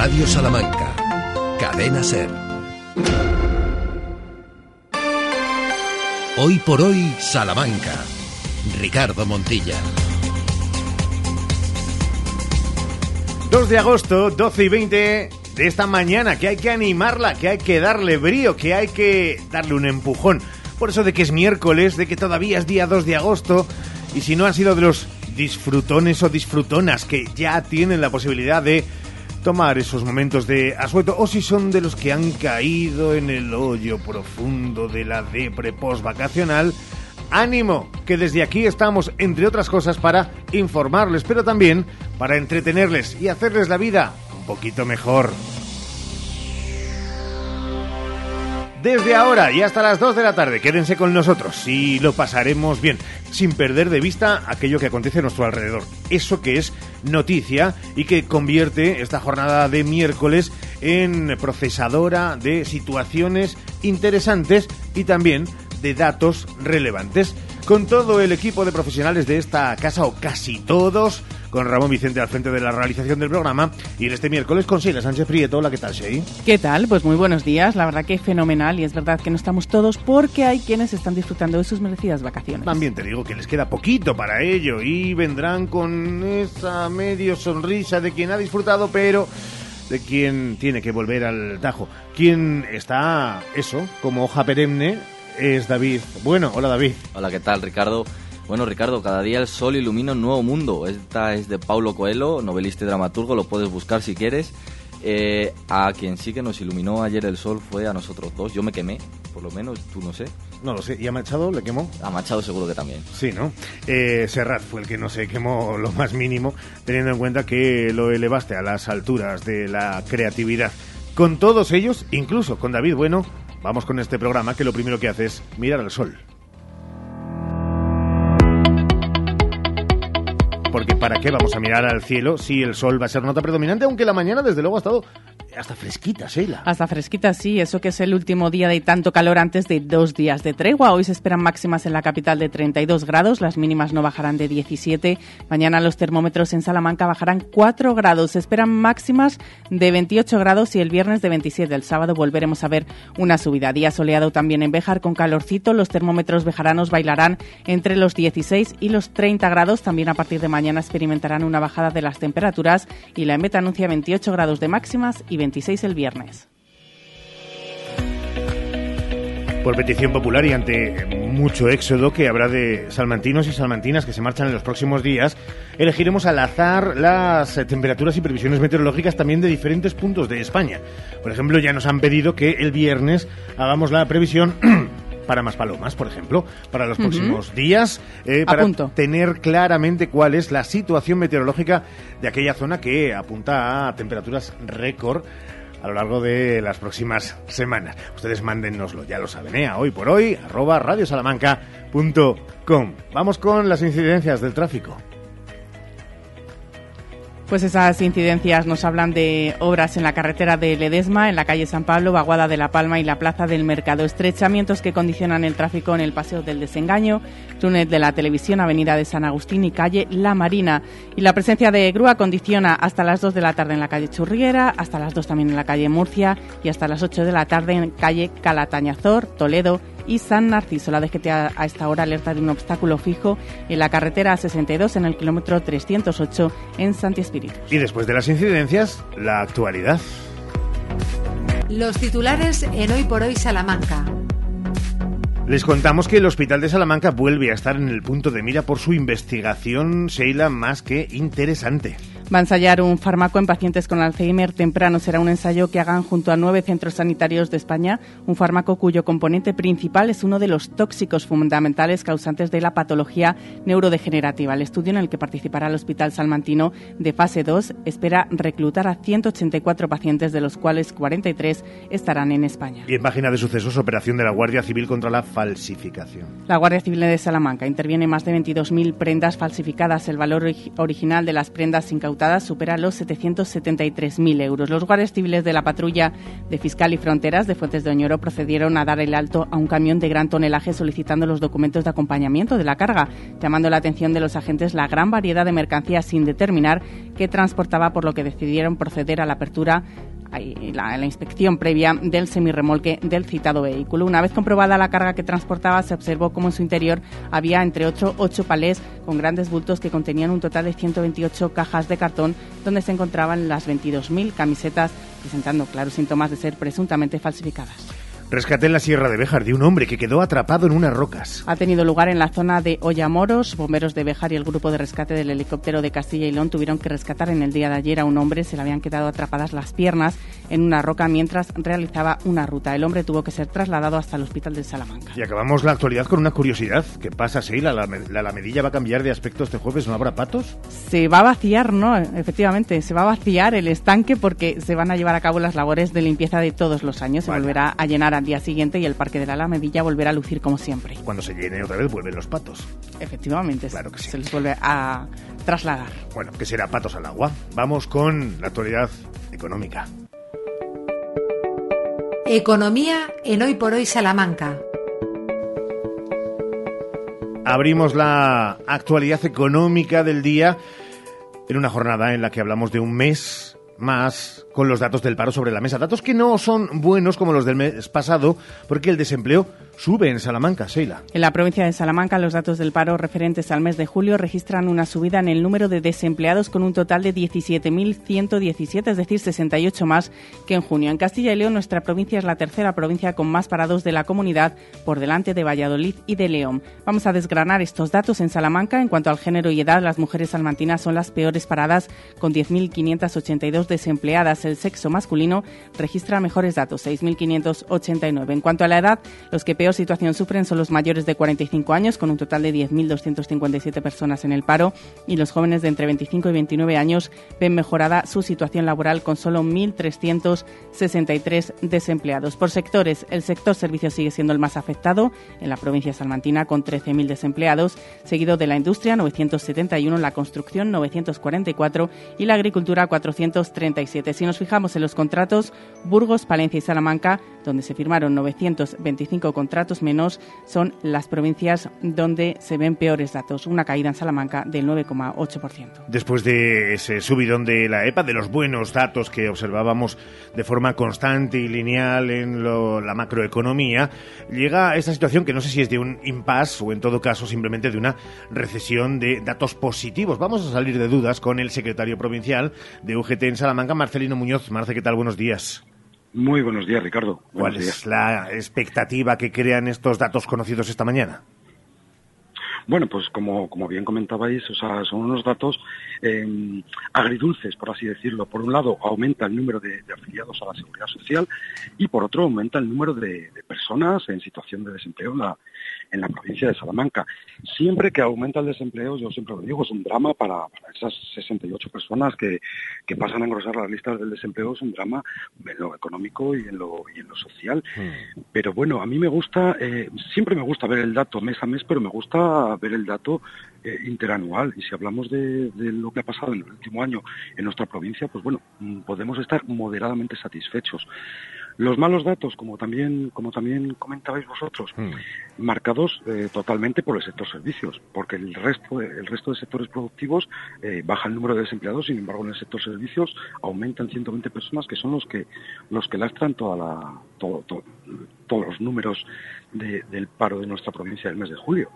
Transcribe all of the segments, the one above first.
Radio Salamanca, Cadena Ser. Hoy por hoy, Salamanca. Ricardo Montilla. 2 de agosto, 12 y 20 de esta mañana, que hay que animarla, que hay que darle brío, que hay que darle un empujón. Por eso de que es miércoles, de que todavía es día 2 de agosto, y si no han sido de los disfrutones o disfrutonas que ya tienen la posibilidad de tomar esos momentos de asueto o si son de los que han caído en el hoyo profundo de la depre post-vacacional, ánimo, que desde aquí estamos, entre otras cosas, para informarles, pero también para entretenerles y hacerles la vida un poquito mejor. Desde ahora y hasta las 2 de la tarde, quédense con nosotros y lo pasaremos bien, sin perder de vista aquello que acontece a nuestro alrededor. Eso que es noticia y que convierte esta jornada de miércoles en procesadora de situaciones interesantes y también de datos relevantes. Con todo el equipo de profesionales de esta casa, o casi todos, con Ramón Vicente al frente de la realización del programa. Y en este miércoles con Sheila Sánchez Prieto. Hola, ¿qué tal, Shei? ¿Qué tal? Pues muy buenos días. La verdad que fenomenal. Y es verdad que no estamos todos porque hay quienes están disfrutando de sus merecidas vacaciones. También te digo que les queda poquito para ello y vendrán con esa medio sonrisa de quien ha disfrutado, pero de quien tiene que volver al tajo. Quien está, eso, como hoja perenne, es David. Bueno, hola David. Hola, ¿qué tal, Ricardo? Bueno, Ricardo, cada día el sol ilumina un nuevo mundo. Esta es de Paulo Coelho, novelista y dramaturgo, lo puedes buscar si quieres. Eh, a quien sí que nos iluminó ayer el sol fue a nosotros dos. Yo me quemé, por lo menos, tú no sé. No lo sé. ¿Y a Machado le quemó? A Machado seguro que también. Sí, ¿no? Eh, Serrat fue el que no se quemó lo más mínimo, teniendo en cuenta que lo elevaste a las alturas de la creatividad. Con todos ellos, incluso con David Bueno, vamos con este programa que lo primero que hace es mirar al sol. porque ¿para qué vamos a mirar al cielo si el sol va a ser nota predominante? Aunque la mañana, desde luego, ha estado hasta fresquita, Sheila. Hasta fresquita, sí. Eso que es el último día de tanto calor antes de dos días de tregua. Hoy se esperan máximas en la capital de 32 grados. Las mínimas no bajarán de 17. Mañana los termómetros en Salamanca bajarán 4 grados. Se esperan máximas de 28 grados y el viernes de 27. El sábado volveremos a ver una subida. Día soleado también en Béjar con calorcito. Los termómetros bejaranos bailarán entre los 16 y los 30 grados. También a partir de mañana experimentarán una bajada de las temperaturas y la EMET anuncia 28 grados de máximas y 26 el viernes. Por petición popular y ante mucho éxodo que habrá de salmantinos y salmantinas que se marchan en los próximos días, elegiremos al azar las temperaturas y previsiones meteorológicas también de diferentes puntos de España. Por ejemplo, ya nos han pedido que el viernes hagamos la previsión para más palomas, por ejemplo, para los próximos días, eh, para tener claramente cuál es la situación meteorológica de aquella zona que apunta a temperaturas récord a lo largo de las próximas semanas. Ustedes mándennoslo, ya lo saben, ¿eh? hoy por hoy, arroba radiosalamanca.com. Vamos con las incidencias del tráfico. Pues esas incidencias nos hablan de obras en la carretera de Ledesma, en la calle San Pablo, Baguada de la Palma y la Plaza del Mercado. Estrechamientos que condicionan el tráfico en el Paseo del Desengaño, túnel de la Televisión, Avenida de San Agustín y calle La Marina. Y la presencia de grúa condiciona hasta las 2 de la tarde en la calle Churriera, hasta las 2 también en la calle Murcia y hasta las 8 de la tarde en calle Calatañazor, Toledo y San Narciso. La DGT a esta hora alerta de un obstáculo fijo en la carretera A62 en el kilómetro 308 en Santi Espíritu. Y después de las incidencias, la actualidad. Los titulares en Hoy por Hoy Salamanca. Les contamos que el Hospital de Salamanca vuelve a estar en el punto de mira por su investigación, Sheila, más que interesante. Va a ensayar un fármaco en pacientes con Alzheimer temprano. Será un ensayo que hagan junto a nueve centros sanitarios de España, un fármaco cuyo componente principal es uno de los tóxicos fundamentales causantes de la patología neurodegenerativa. El estudio en el que participará el Hospital Salmantino de fase 2 espera reclutar a 184 pacientes, de los cuales 43 estarán en España. Y en página de sucesos, operación de la Guardia Civil contra la falsificación. La Guardia Civil de Salamanca interviene más de 22.000 prendas falsificadas. El valor original de las prendas incautas supera los 773.000 euros. Los guardias civiles de la patrulla de Fiscal y Fronteras de Fuentes de Oñoro procedieron a dar el alto a un camión de gran tonelaje solicitando los documentos de acompañamiento de la carga, llamando la atención de los agentes la gran variedad de mercancías sin determinar que transportaba, por lo que decidieron proceder a la apertura la, la, inspección previa del semirremolque del citado vehículo. Una vez comprobada la carga que transportaba, se observó cómo en su interior había entre 8 ocho palés con grandes bultos que contenían un total de 128 cajas de cartón donde se encontraban las 22.000 camisetas presentando claros síntomas de ser presuntamente falsificadas. Rescate en la Sierra de Béjar de un hombre que quedó atrapado en unas rocas. Ha tenido lugar en la zona de Ollamoros. Bomberos de Béjar y el grupo de rescate del helicóptero de Castilla y León tuvieron que rescatar en el día de ayer a un hombre. Se le habían quedado atrapadas las piernas en una roca mientras realizaba una ruta. El hombre tuvo que ser trasladado hasta el hospital de Salamanca. Y acabamos la actualidad con una curiosidad. ¿Qué pasa, Seila? ¿La, la, la medilla va a cambiar de aspecto este jueves? ¿No habrá patos? Se va a vaciar, ¿no? Efectivamente, se va a vaciar el estanque porque se van a llevar a cabo las labores de limpieza de todos los años. Se volverá a llenar al día siguiente y el Parque de la Alamedilla volverá a lucir como siempre. Cuando se llene otra vez vuelven los patos. Efectivamente, claro que sí. se les vuelve a trasladar. Bueno, que será patos al agua. Vamos con la actualidad económica. Economía en Hoy por Hoy Salamanca. Abrimos la actualidad económica del día en una jornada en la que hablamos de un mes más con los datos del paro sobre la mesa. Datos que no son buenos como los del mes pasado, porque el desempleo sube en Salamanca, Sheila. En la provincia de Salamanca, los datos del paro referentes al mes de julio registran una subida en el número de desempleados con un total de 17.117, es decir, 68 más que en junio. En Castilla y León, nuestra provincia es la tercera provincia con más parados de la comunidad, por delante de Valladolid y de León. Vamos a desgranar estos datos en Salamanca. En cuanto al género y edad, las mujeres salmantinas son las peores paradas, con 10.582 desempleadas. El sexo masculino registra mejores datos, 6.589. En cuanto a la edad, los que peor situación sufren son los mayores de 45 años, con un total de 10.257 personas en el paro, y los jóvenes de entre 25 y 29 años ven mejorada su situación laboral con solo 1.363 desempleados. Por sectores, el sector servicios sigue siendo el más afectado en la provincia salmantina, con 13.000 desempleados, seguido de la industria, 971, la construcción, 944 y la agricultura, 437. Si nos fijamos en los contratos, Burgos, Palencia y Salamanca, donde se firmaron 925 contratos, menos son las provincias donde se ven peores datos, una caída en Salamanca del 9,8%. Después de ese subidón de la EPA, de los buenos datos que observábamos de forma constante y lineal en la macroeconomía, llega esta situación que no sé si es de un impasse o en todo caso simplemente de una recesión de datos positivos. Vamos a salir de dudas con el secretario provincial de UGT en Salamanca, Marcelino Muñoz. Marce, ¿qué tal? Buenos días. Muy buenos días, Ricardo. ¿Cuál es la expectativa que crean estos datos conocidos esta mañana? Bueno, pues como, como bien comentabais, o sea, son unos datos eh, agridulces, por así decirlo. Por un lado, aumenta el número de, de, afiliados a la seguridad social y por otro, aumenta el número de, de personas en situación de desempleo en la, en la provincia de Salamanca. Siempre que aumenta el desempleo, yo siempre lo digo, es un drama para, para esas 68 personas que, que, pasan a engrosar las listas del desempleo, es un drama en lo económico y en lo, y en lo social. Mm. Pero bueno, a mí me gusta, eh, siempre me gusta ver el dato mes a mes, pero me gusta ver el dato eh, interanual. Y si hablamos de, de, lo que ha pasado en el último año en nuestra provincia, pues bueno, mm, podemos estar moderadamente satisfechos. Los malos datos, como también, como también comentabais vosotros, mm. marcados eh, totalmente por el sector servicios, porque el resto, el resto de sectores productivos eh, baja el número de desempleados, sin embargo en el sector servicios aumentan 120 personas que son los que los que lastran toda la, todo, todo, todos los números de, del paro de nuestra provincia del mes de julio.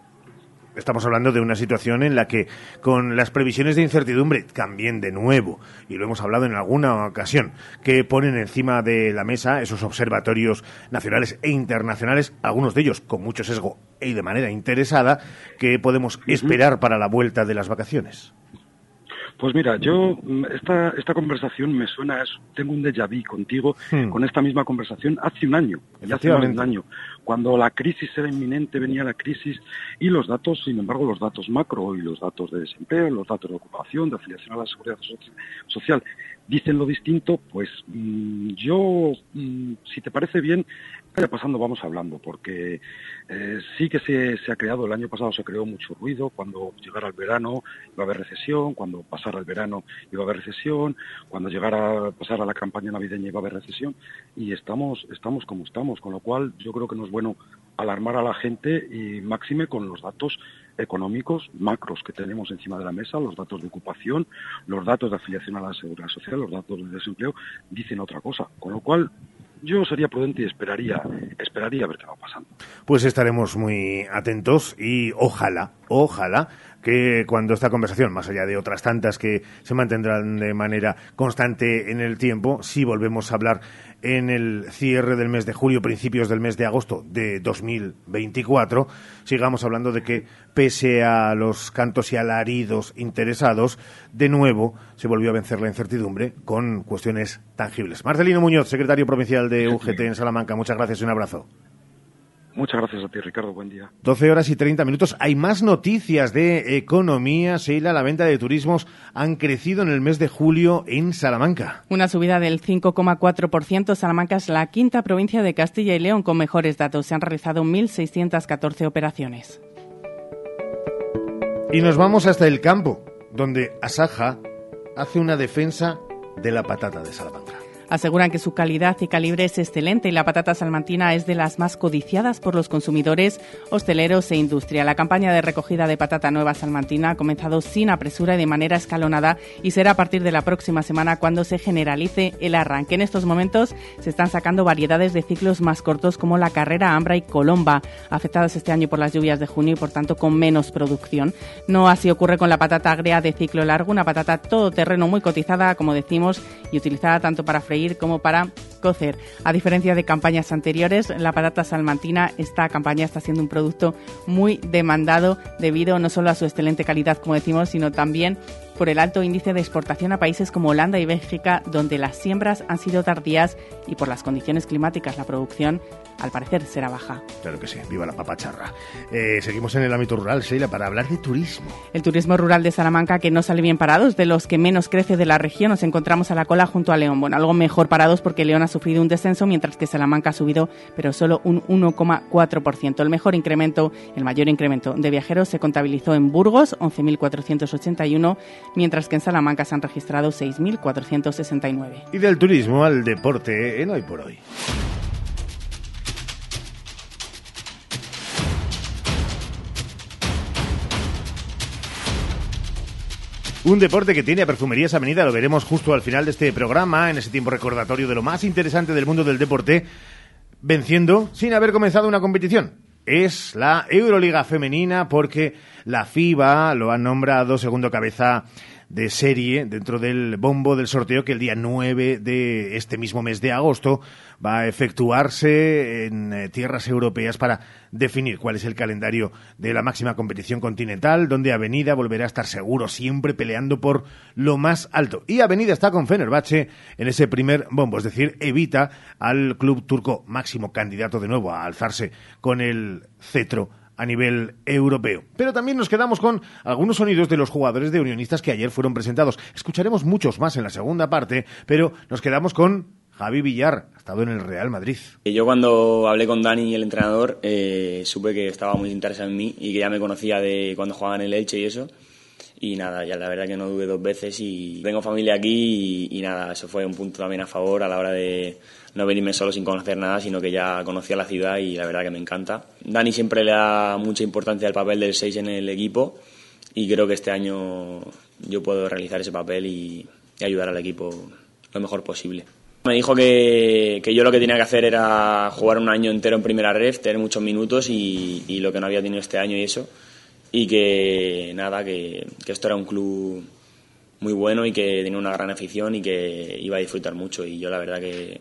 Estamos hablando de una situación en la que, con las previsiones de incertidumbre, también de nuevo, y lo hemos hablado en alguna ocasión, que ponen encima de la mesa esos observatorios nacionales e internacionales, algunos de ellos con mucho sesgo y de manera interesada, que podemos esperar para la vuelta de las vacaciones. Pues mira, yo esta, esta conversación me suena, es, tengo un déjà vu contigo hmm. con esta misma conversación hace un año, hace más de un año, cuando la crisis era inminente, venía la crisis y los datos, sin embargo, los datos macro y los datos de desempleo, los datos de ocupación, de afiliación a la seguridad social, dicen lo distinto, pues mm, yo, mm, si te parece bien, vaya pasando, vamos hablando, porque eh, sí que se, se, ha creado, el año pasado se creó mucho ruido, cuando llegara el verano iba a haber recesión, cuando pasara el verano iba a haber recesión, cuando llegara pasara la campaña navideña iba a haber recesión, y estamos, estamos como estamos, con lo cual yo creo que no es bueno alarmar a la gente y máxime con los datos económicos macros que tenemos encima de la mesa, los datos de ocupación, los datos de afiliación a la seguridad social, los datos de desempleo, dicen otra cosa. Con lo cual, yo sería prudente y esperaría, esperaría ver qué va pasando. Pues estaremos muy atentos y ojalá, ojalá que cuando esta conversación, más allá de otras tantas que se mantendrán de manera constante en el tiempo, si volvemos a hablar en el cierre del mes de julio, principios del mes de agosto de 2024, sigamos hablando de que, pese a los cantos y alaridos interesados, de nuevo se volvió a vencer la incertidumbre con cuestiones tangibles. Marcelino Muñoz, secretario provincial de UGT en Salamanca, muchas gracias y un abrazo. Muchas gracias a ti, Ricardo. Buen día. 12 horas y 30 minutos. Hay más noticias de economía. Sheila, la venta de turismos han crecido en el mes de julio en Salamanca. Una subida del 5,4%. Salamanca es la quinta provincia de Castilla y León con mejores datos. Se han realizado 1.614 operaciones. Y nos vamos hasta el campo, donde Asaja hace una defensa de la patata de Salamanca. Aseguran que su calidad y calibre es excelente y la patata salmantina es de las más codiciadas por los consumidores, hosteleros e industria. La campaña de recogida de patata nueva salmantina ha comenzado sin apresura y de manera escalonada y será a partir de la próxima semana cuando se generalice el arranque. En estos momentos se están sacando variedades de ciclos más cortos como la carrera Ambra y Colomba, afectadas este año por las lluvias de junio y por tanto con menos producción. No así ocurre con la patata agria de ciclo largo, una patata todoterreno muy cotizada, como decimos, y utilizada tanto para freír como para cocer. A diferencia de campañas anteriores, la patata salmantina, esta campaña está siendo un producto muy demandado debido no solo a su excelente calidad, como decimos, sino también por el alto índice de exportación a países como Holanda y Bélgica, donde las siembras han sido tardías y por las condiciones climáticas la producción, al parecer, será baja. Claro que sí, viva la papacharra. Eh, seguimos en el ámbito rural, Sheila, para hablar de turismo. El turismo rural de Salamanca, que no sale bien parados, de los que menos crece de la región, nos encontramos a la cola junto a León. Bueno, algo mejor parados porque León ha sufrido un descenso, mientras que Salamanca ha subido, pero solo un 1,4%. El mejor incremento, el mayor incremento de viajeros se contabilizó en Burgos, 11.481, mientras que en Salamanca se han registrado 6.469. Y del turismo al deporte en Hoy por Hoy. Un deporte que tiene a Perfumerías Avenida, lo veremos justo al final de este programa, en ese tiempo recordatorio de lo más interesante del mundo del deporte, venciendo sin haber comenzado una competición. Es la Euroliga Femenina porque la FIBA lo ha nombrado segundo cabeza de serie dentro del bombo del sorteo que el día 9 de este mismo mes de agosto va a efectuarse en eh, tierras europeas para definir cuál es el calendario de la máxima competición continental, donde Avenida volverá a estar seguro, siempre peleando por lo más alto. Y Avenida está con Fenerbahce en ese primer bombo, es decir, evita al club turco máximo candidato de nuevo a alzarse con el cetro a nivel europeo. Pero también nos quedamos con algunos sonidos de los jugadores de unionistas que ayer fueron presentados. Escucharemos muchos más en la segunda parte, pero nos quedamos con Javi Villar, ha estado en el Real Madrid. Yo cuando hablé con Dani, el entrenador, eh, supe que estaba muy interesado en mí y que ya me conocía de cuando jugaba en el Elche y eso. Y nada, ya la verdad que no dudé dos veces y tengo familia aquí y nada, eso fue un punto también a favor a la hora de no venirme solo sin conocer nada, sino que ya conocía la ciudad y la verdad que me encanta. Dani siempre le da mucha importancia al papel del 6 en el equipo y creo que este año yo puedo realizar ese papel y, ayudar al equipo lo mejor posible. Me dijo que, que, yo lo que tenía que hacer era jugar un año entero en primera red, tener muchos minutos y, y, lo que no había tenido este año y eso. Y que nada, que, que esto era un club muy bueno y que tenía una gran afición y que iba a disfrutar mucho. Y yo la verdad que,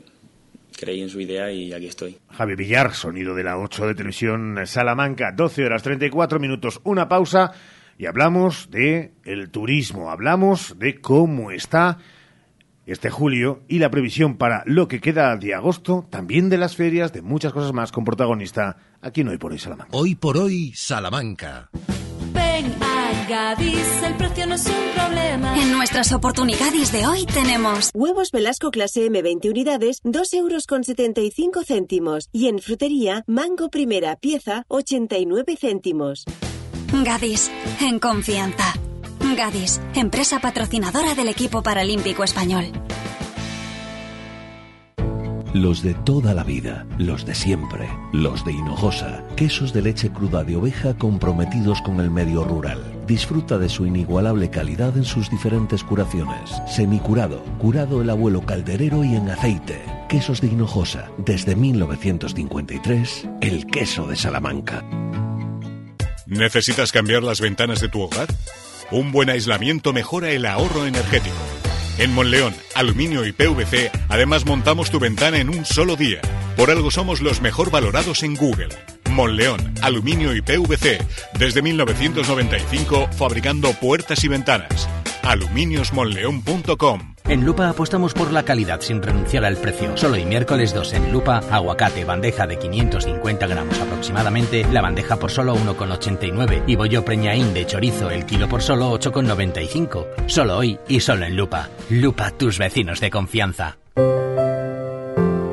creí en su idea y aquí estoy. Javi Villar, sonido de la 8 de televisión Salamanca, 12 horas 34 minutos, una pausa y hablamos de el turismo, hablamos de cómo está este julio y la previsión para lo que queda de agosto, también de las ferias, de muchas cosas más con protagonista aquí en Hoy por Hoy Salamanca. Hoy por Hoy Salamanca. Gadis, el precio no es un problema. En nuestras oportunidades de hoy tenemos huevos Velasco clase M 20 unidades, 2 euros con 75 céntimos. Y en frutería, mango primera pieza, 89 céntimos. Gadis, en confianza. Gadis, empresa patrocinadora del equipo paralímpico español. Los de toda la vida, los de siempre, los de Hinojosa, quesos de leche cruda de oveja comprometidos con el medio rural. Disfruta de su inigualable calidad en sus diferentes curaciones. Semicurado, curado el abuelo calderero y en aceite. Quesos de Hinojosa, desde 1953, el queso de Salamanca. ¿Necesitas cambiar las ventanas de tu hogar? Un buen aislamiento mejora el ahorro energético. En Monleón, Aluminio y PVC, además montamos tu ventana en un solo día. Por algo somos los mejor valorados en Google. Monleón, Aluminio y PVC, desde 1995 fabricando puertas y ventanas. aluminiosmonleón.com En Lupa apostamos por la calidad sin renunciar al precio. Solo y miércoles 2 en Lupa, aguacate, bandeja de 550 gramos aproximadamente, la bandeja por solo 1,89 y bollo preñaín de chorizo el kilo por solo 8,95. Solo hoy y solo en Lupa. Lupa, tus vecinos de confianza.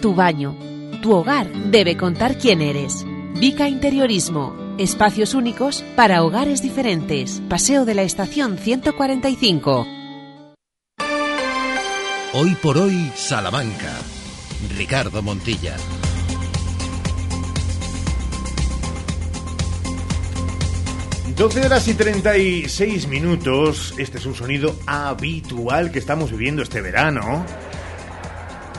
tu baño, tu hogar debe contar quién eres. Vica Interiorismo. Espacios únicos para hogares diferentes. Paseo de la Estación 145. Hoy por hoy, Salamanca. Ricardo Montilla. Doce horas y 36 minutos. Este es un sonido habitual que estamos viviendo este verano.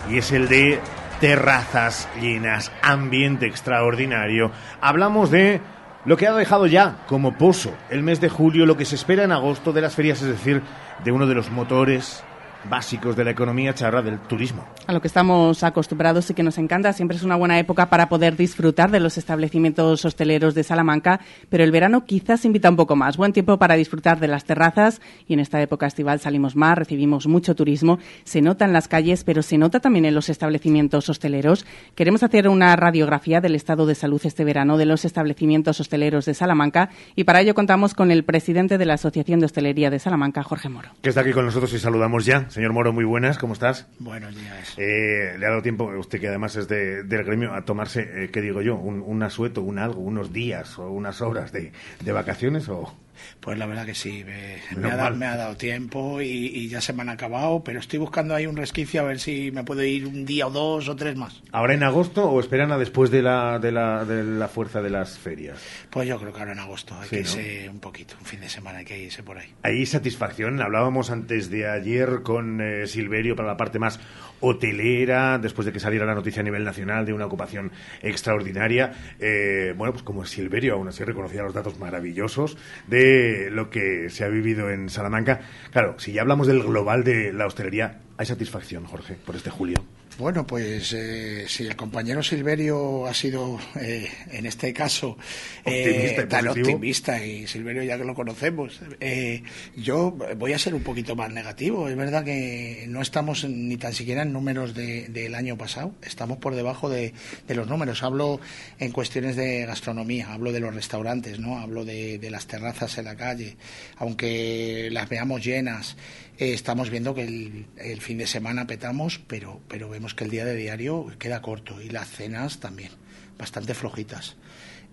Y es el de terrazas llenas, ambiente extraordinario. Hablamos de lo que ha dejado ya como pozo el mes de julio, lo que se espera en agosto de las ferias, es decir, de uno de los motores básicos de la economía charra del turismo. A lo que estamos acostumbrados y que nos encanta, siempre es una buena época para poder disfrutar de los establecimientos hosteleros de Salamanca, pero el verano quizás invita un poco más. Buen tiempo para disfrutar de las terrazas y en esta época estival salimos más, recibimos mucho turismo, se nota en las calles, pero se nota también en los establecimientos hosteleros. Queremos hacer una radiografía del estado de salud este verano de los establecimientos hosteleros de Salamanca y para ello contamos con el presidente de la Asociación de Hostelería de Salamanca, Jorge Moro. Que está aquí con nosotros y saludamos ya. Señor Moro, muy buenas, ¿cómo estás? Buenos días. Eh, ¿Le ha dado tiempo, usted que además es de, del gremio, a tomarse, eh, ¿qué digo yo? Un, un, asueto, un algo, unos días o unas horas de, de vacaciones o...? Pues la verdad que sí, me, me, ha, dado, me ha, dado, tiempo y, y, ya se me han acabado, pero estoy buscando ahí un resquicio a ver si me puedo ir un día o dos o tres más. ¿Ahora en agosto o esperan a después de la, de la, de la fuerza de las ferias? Pues yo creo que ahora en agosto hay sí, que irse un poquito, un fin de semana hay que irse por ahí. Hay satisfacción, hablábamos antes de ayer con eh, Silverio para la parte más hotelera, después de que saliera la noticia a nivel nacional de una ocupación extraordinaria. Eh, bueno, pues como Silverio aún así reconocía los datos maravillosos de lo que se ha vivido en Salamanca. Claro, si ya hablamos del global de la hostelería, ¿hay satisfacción, Jorge, por este julio? Bueno, pues eh, si el compañero Silverio ha sido, eh, en este caso, optimista eh, tan optimista, y Silverio ya que lo conocemos, eh, yo voy a ser un poquito más negativo. Es verdad que no estamos ni tan siquiera en números del de, año pasado, estamos por debajo de, de, los números. Hablo en cuestiones de gastronomía, hablo de los restaurantes, no hablo de, de las terrazas en la calle, aunque las veamos llenas. Eh, estamos viendo que el, el, fin de semana petamos, pero, pero vemos que el día de diario queda corto y las cenas también, bastante flojitas.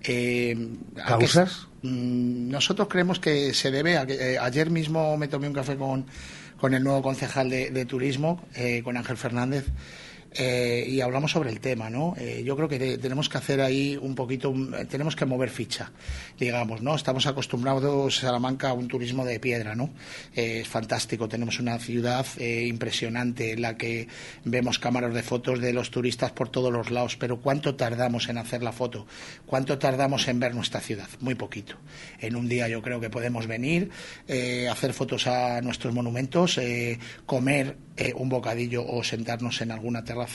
Eh, ¿Causas? Que, mmm, nosotros creemos que se debe a que eh, ayer mismo me tomé un café con, con el nuevo concejal de, de turismo, eh, con Ángel Fernández. Eh, y hablamos sobre el tema, ¿no? Eh, yo creo que tenemos que hacer ahí un poquito, tenemos que mover ficha, digamos, ¿no? Estamos acostumbrados Salamanca a un turismo de piedra, ¿no? Eh, es fantástico, tenemos una ciudad impresionante en la que vemos cámaras de fotos de los turistas por todos los lados, pero ¿cuánto tardamos en hacer la foto? ¿Cuánto tardamos en ver nuestra ciudad? Muy poquito. En un día yo creo que podemos venir, hacer fotos a nuestros monumentos, comer un bocadillo o sentarnos en alguna terraza,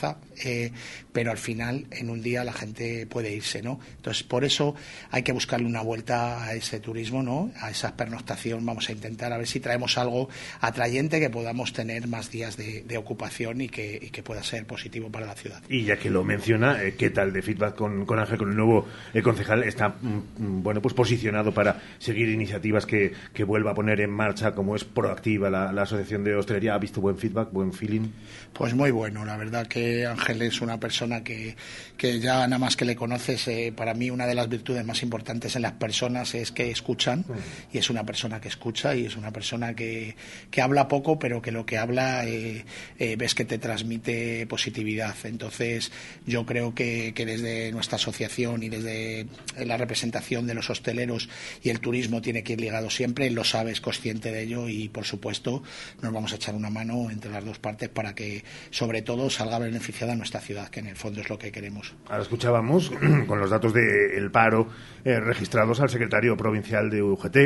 eh, pero al final en un día la gente puede irse, ¿no? Entonces por eso hay que buscarle una vuelta a ese turismo, ¿no? A esa pernoctación. Vamos a intentar a ver si traemos algo atrayente que podamos tener más días de, ocupación y que, pueda ser positivo para la ciudad. Y ya que lo menciona, eh, ¿qué tal de feedback con, con Ángel, con el nuevo eh, concejal? Está mm, mm, bueno pues posicionado para seguir iniciativas que, que vuelva a poner en marcha, como es proactiva la, la Asociación de Hostelería. ¿Ha visto buen feedback? buen feeling? Pues muy bueno, la verdad que Ángel es una persona que, que ya nada más que le conoces, eh, para mí una de las virtudes más importantes en las personas es que escuchan y es una persona que escucha y es una persona que, que habla poco pero que lo que habla eh, eh, ves que te transmite positividad. Entonces yo creo que, que desde nuestra asociación y desde la representación de los hosteleros y el turismo tiene que ir ligado siempre, lo sabes, consciente de ello y por supuesto nos vamos a echar una mano entre las dos partes para que sobre todo salga beneficiada nuestra ciudad, que en el fondo es lo que queremos. Ahora escuchábamos con los datos del paro eh, registrados al secretario provincial de UGT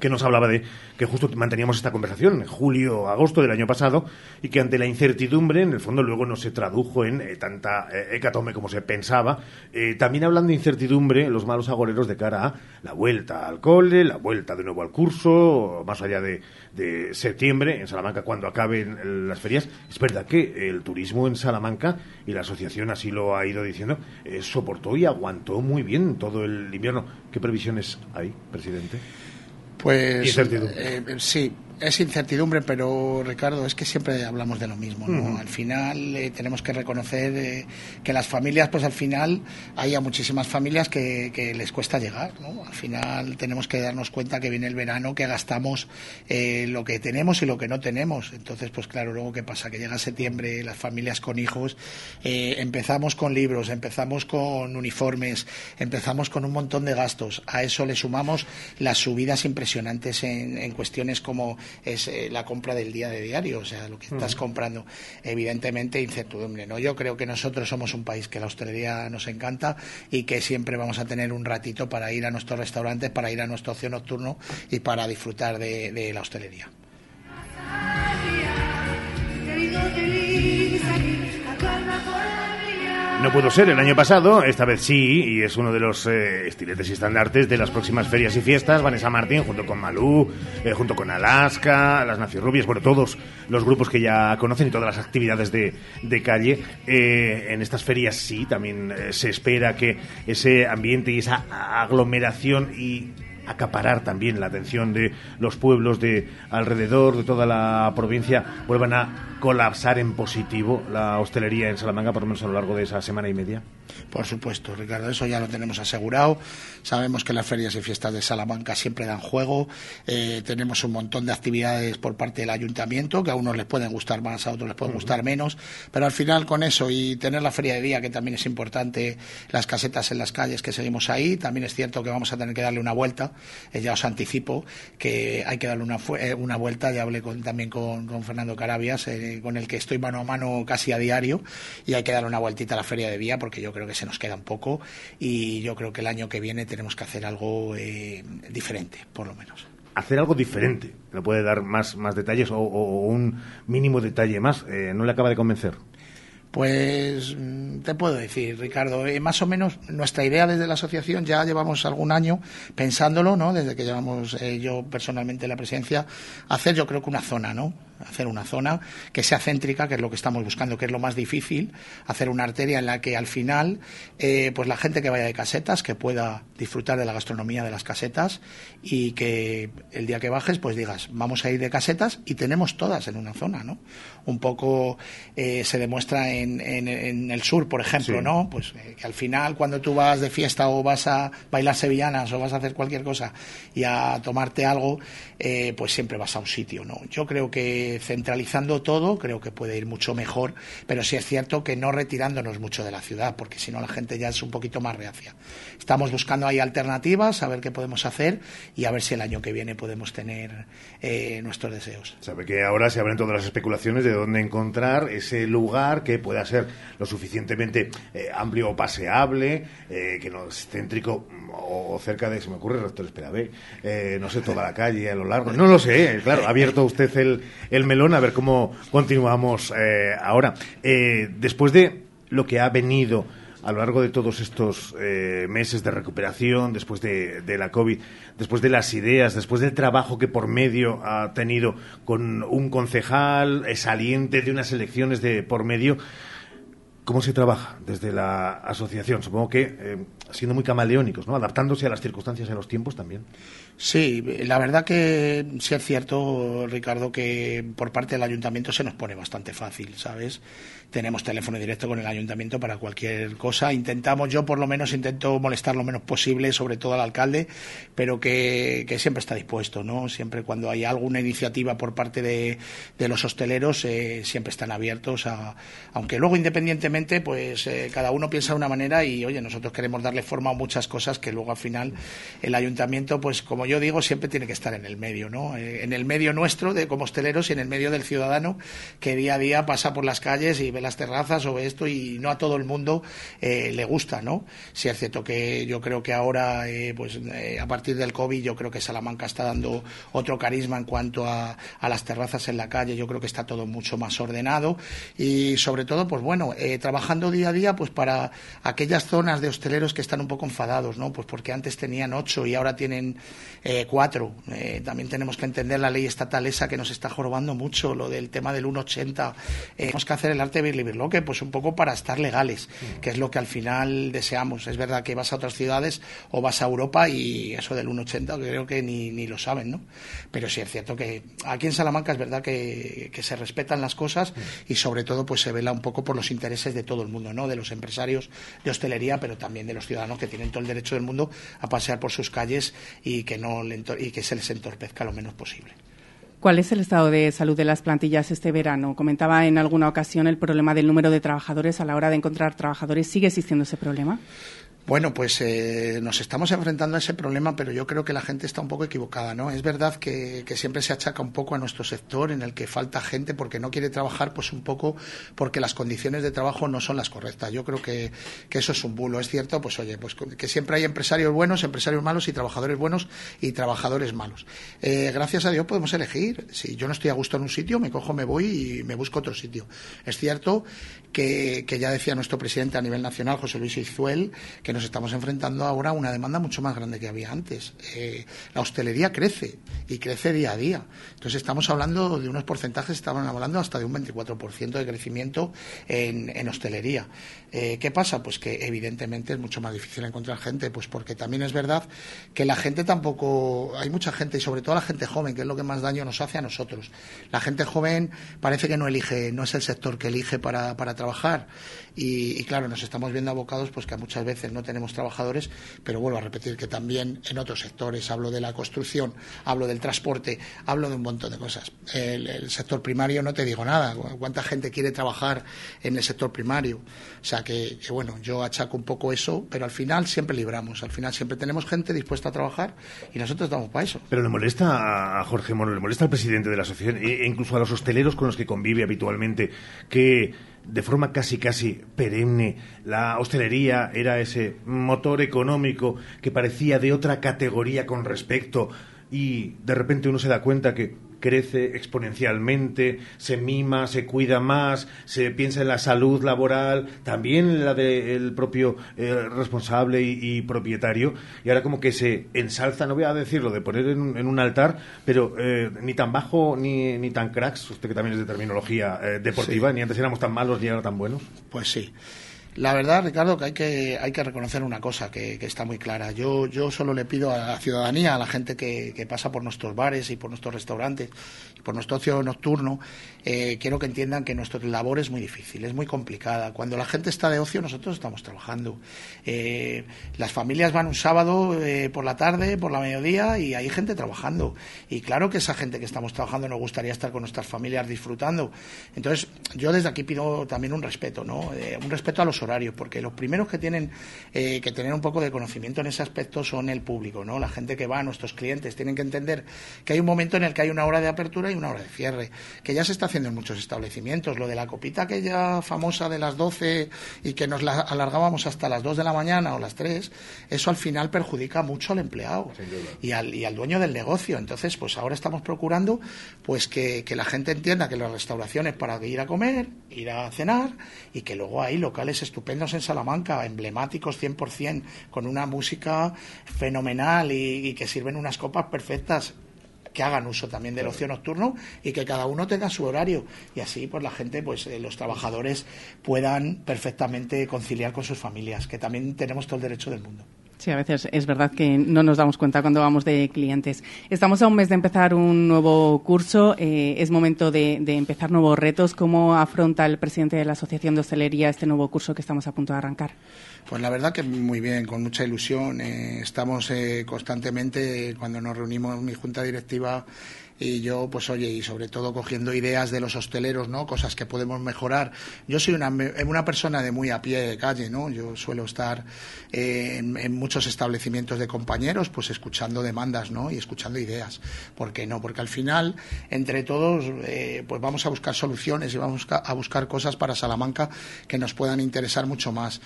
que nos hablaba de que justo manteníamos esta conversación en julio, agosto del año pasado y que ante la incertidumbre, en el fondo luego no se tradujo en eh, tanta eh, hecatombe como se pensaba. Eh, también hablando de incertidumbre, los malos agoreros de cara a la vuelta al cole, la vuelta de nuevo al curso, más allá de, de septiembre, en Salamanca, cuando acaben las ferias. Es verdad que el turismo en Salamanca, y la asociación así lo ha ido diciendo, soportó y aguantó muy bien todo el invierno. ¿Qué previsiones hay, presidente? Pues eh, sí, es incertidumbre, pero Ricardo, es que siempre hablamos de lo mismo. ¿no? Al final eh, tenemos que reconocer eh, que las familias, pues al final hay muchísimas familias que, les cuesta llegar. ¿no? Al final tenemos que darnos cuenta que viene el verano, que gastamos eh, lo que tenemos y lo que no tenemos. Entonces, pues claro, luego qué pasa, que llega septiembre, las familias con hijos, empezamos con libros, empezamos con uniformes, empezamos con un montón de gastos. A eso le sumamos las subidas impresionantes en, en cuestiones como es eh, la compra del día de diario, o sea, lo que estás comprando. Evidentemente, incertidumbre, ¿no? Yo creo que nosotros somos un país que la hostelería nos encanta y que siempre vamos a tener un ratito para ir a nuestros restaurantes, para ir a nuestro ocio nocturno y para disfrutar de la hostelería. No pudo ser el año pasado, esta vez sí, y es uno de los eh, estiletes y estandartes de las próximas ferias y fiestas. Vanessa Martín, junto con Malú, eh, junto con Alaska, las Rubias, bueno, todos los grupos que ya conocen y todas las actividades de, de calle. Eh, en estas ferias sí, también se espera que ese ambiente y esa aglomeración y acaparar también la atención de los pueblos de alrededor, de toda la provincia, vuelvan a colapsar en positivo la hostelería en Salamanca, por lo menos a lo largo de esa semana y media? Por supuesto, Ricardo, eso ya lo tenemos asegurado. Sabemos que las ferias y fiestas de Salamanca siempre dan juego. Eh, tenemos un montón de actividades por parte del ayuntamiento, que a unos les pueden gustar más, a otros les pueden gustar menos. Pero al final, con eso y tener la feria de día, que también es importante, las casetas en las calles que seguimos ahí, también es cierto que vamos a tener que darle una vuelta. Eh, ya os anticipo que hay que darle una, eh, una vuelta. Ya hablé también con, Fernando Carabias, con el que estoy mano a mano casi a diario, y hay que darle una vueltita a la feria de día, porque yo creo que se nos queda un poco y yo creo que el año que viene tenemos que hacer algo eh, diferente, por lo menos. Hacer algo diferente. ¿Le puede dar más, más detalles o, un mínimo detalle más? Eh, ¿No le acaba de convencer? Pues mm, te puedo decir, Ricardo, eh, más o menos nuestra idea desde la asociación ya llevamos algún año pensándolo, ¿no? Desde que llevamos yo personalmente la presidencia, hacer yo creo que una zona, ¿no? Hacer una zona que sea céntrica, que es lo que estamos buscando, que es lo más difícil, hacer una arteria en la que al final, eh, pues la gente que vaya de casetas, que pueda disfrutar de la gastronomía de las casetas y que el día que bajes, pues digas, vamos a ir de casetas y tenemos todas en una zona, ¿no? Un poco eh, se demuestra en, en, el sur, por ejemplo, ¿no? Pues eh, que al final cuando tú vas de fiesta o vas a bailar sevillanas o vas a hacer cualquier cosa y a tomarte algo, pues siempre vas a un sitio, ¿no? Yo creo que que centralizando todo creo que puede ir mucho mejor, pero sí es cierto que no retirándonos mucho de la ciudad, porque si no la gente ya es un poquito más reacia. Estamos buscando ahí alternativas, a ver qué podemos hacer y a ver si el año que viene podemos tener eh, nuestros deseos. Sabe que ahora se abren todas las especulaciones de dónde encontrar ese lugar que pueda ser lo suficientemente eh, amplio o paseable, eh, que no es céntrico o, cerca de, se me ocurre, rector Espera eh, no sé, toda la calle a lo largo. No lo sé, claro, ha abierto usted el, el melón a ver cómo continuamos eh, ahora. Eh, después de lo que ha venido a lo largo de todos estos eh, meses de recuperación, después de, la COVID, después de las ideas, después del trabajo que por medio ha tenido con un concejal saliente de unas elecciones de por medio, ¿cómo se trabaja desde la asociación? Supongo que eh, siendo muy camaleónicos, ¿no? Adaptándose a las circunstancias y a los tiempos también. Sí, la verdad que sí es cierto, Ricardo, que por parte del ayuntamiento se nos pone bastante fácil, ¿sabes? Tenemos teléfono directo con el ayuntamiento para cualquier cosa. Intentamos, yo por lo menos intento molestar lo menos posible, sobre todo al alcalde, pero que, siempre está dispuesto, ¿no? Siempre cuando hay alguna iniciativa por parte de, de los hosteleros, eh, siempre están abiertos a, aunque luego independientemente, pues eh, cada uno piensa de una manera y, oye, nosotros queremos darle a muchas cosas que luego al final el ayuntamiento, pues como yo digo, siempre tiene que estar en el medio, ¿no? Eh, en el medio nuestro, de como hosteleros, y en el medio del ciudadano que día a día pasa por las calles y ve las terrazas o ve esto y no a todo el mundo eh, le gusta, ¿no? Sí es cierto que yo creo que ahora, eh, pues a partir del COVID, yo creo que Salamanca está dando otro carisma en cuanto a, a, las terrazas en la calle, yo creo que está todo mucho más ordenado y sobre todo, pues bueno, trabajando día a día, pues para aquellas zonas de hosteleros que están un poco enfadados, ¿no? Pues porque antes tenían ocho y ahora tienen eh, cuatro. Eh, también tenemos que entender la ley estatal esa que nos está jorobando mucho, lo del tema del 1,80. Eh, tenemos que hacer el arte de que pues un poco para estar legales, que es lo que al final deseamos. Es verdad que vas a otras ciudades o vas a Europa y eso del 1,80 creo que ni, ni lo saben, ¿no? Pero sí es cierto que aquí en Salamanca es verdad que, que se respetan las cosas y sobre todo pues se vela un poco por los intereses de todo el mundo, ¿no? De los empresarios de hostelería, pero también de los ciudadanos que tienen todo el derecho del mundo a pasear por sus calles y que no y que se les entorpezca lo menos posible. ¿Cuál es el estado de salud de las plantillas este verano? Comentaba en alguna ocasión el problema del número de trabajadores a la hora de encontrar trabajadores. ¿Sigue existiendo ese problema? Bueno, pues eh, nos estamos enfrentando a ese problema, pero yo creo que la gente está un poco equivocada, ¿no? Es verdad que, siempre se achaca un poco a nuestro sector en el que falta gente porque no quiere trabajar, pues un poco porque las condiciones de trabajo no son las correctas. Yo creo que, que eso es un bulo. Es cierto, pues oye, pues que siempre hay empresarios buenos, empresarios malos y trabajadores buenos y trabajadores malos. Eh, gracias a Dios podemos elegir. Si yo no estoy a gusto en un sitio, me cojo, me voy y me busco otro sitio. Es cierto que, que ya decía nuestro presidente a nivel nacional, José Luis Izuel, que nos estamos enfrentando ahora a una demanda mucho más grande que había antes. Eh, la hostelería crece y crece día a día. Entonces estamos hablando de unos porcentajes, estaban hablando hasta de un 24% de crecimiento en, en hostelería. Eh, ¿Qué pasa? Pues que evidentemente es mucho más difícil encontrar gente, pues porque también es verdad que la gente tampoco, hay mucha gente y sobre todo la gente joven, que es lo que más daño nos hace a nosotros. La gente joven parece que no elige, no es el sector que elige para, para trabajar y, claro, nos estamos viendo abocados pues que muchas veces no tenemos trabajadores, pero vuelvo a repetir que también en otros sectores, hablo de la construcción, hablo del transporte, hablo de un montón de cosas. El, el sector primario no te digo nada, cuánta gente quiere trabajar en el sector primario. O sea que, bueno, yo achaco un poco eso, pero al final siempre libramos, al final siempre tenemos gente dispuesta a trabajar y nosotros estamos para eso. Pero le molesta a Jorge Mono, le molesta al presidente de la asociación e incluso a los hosteleros con los que convive habitualmente que de forma casi casi perenne. La hostelería era ese motor económico que parecía de otra categoría con respecto y de repente uno se da cuenta que crece exponencialmente, se mima, se cuida más, se piensa en la salud laboral, también la del propio eh, responsable y, y, propietario, y ahora como que se ensalza, no voy a decirlo, de poner en, en un altar, pero eh, ni tan bajo ni, ni, tan cracks, usted que también es de terminología eh, deportiva, sí. ni antes éramos tan malos ni ahora tan buenos. Pues sí. La verdad, Ricardo, que hay que, hay que reconocer una cosa que, que está muy clara. Yo, yo solo le pido a la ciudadanía, a la gente que, que pasa por nuestros bares y por nuestros restaurantes por nuestro ocio nocturno, eh, quiero que entiendan que nuestra labor es muy difícil, es muy complicada. Cuando la gente está de ocio, nosotros estamos trabajando. Eh, las familias van un sábado eh, por la tarde, por la mediodía, y hay gente trabajando. Y claro que esa gente que estamos trabajando nos gustaría estar con nuestras familias disfrutando. Entonces, yo desde aquí pido también un respeto, ¿no? un respeto a los horarios, porque los primeros que tienen que tener un poco de conocimiento en ese aspecto son el público, ¿no? La gente que va, nuestros clientes, tienen que entender que hay un momento en el que hay una hora de apertura y una hora de cierre, que ya se está haciendo en muchos establecimientos. Lo de la copita aquella famosa de las 12 y que nos la alargábamos hasta las 2 de la mañana o las 3, eso al final perjudica mucho al empleado y al, y al dueño del negocio. Entonces, pues ahora estamos procurando pues que, que la gente entienda que las restauraciones para ir a comer, ir a cenar y que luego hay locales estupendos en Salamanca, emblemáticos 100%, con una música fenomenal y, y que sirven unas copas perfectas que hagan uso también del ocio nocturno y que cada uno tenga su horario y así pues la gente pues eh, los trabajadores puedan perfectamente conciliar con sus familias que también tenemos todo el derecho del mundo Sí, a veces es verdad que no nos damos cuenta cuando vamos de clientes. Estamos a un mes de empezar un nuevo curso. Eh, es momento de, de, empezar nuevos retos. ¿Cómo afronta el presidente de la Asociación de Hostelería este nuevo curso que estamos a punto de arrancar? Pues la verdad que muy bien, con mucha ilusión. Eh, estamos eh, constantemente, cuando nos reunimos mi junta directiva y yo, pues oye, y sobre todo cogiendo ideas de los hosteleros, ¿no? Cosas que podemos mejorar. Yo soy una, una persona de muy a pie de calle, ¿no? Yo suelo estar eh, en, muchos establecimientos de compañeros, pues escuchando demandas, ¿no? Y escuchando ideas. ¿Por qué no? Porque al final, entre todos, eh, pues vamos a buscar soluciones y vamos a buscar cosas para Salamanca que nos puedan interesar mucho más.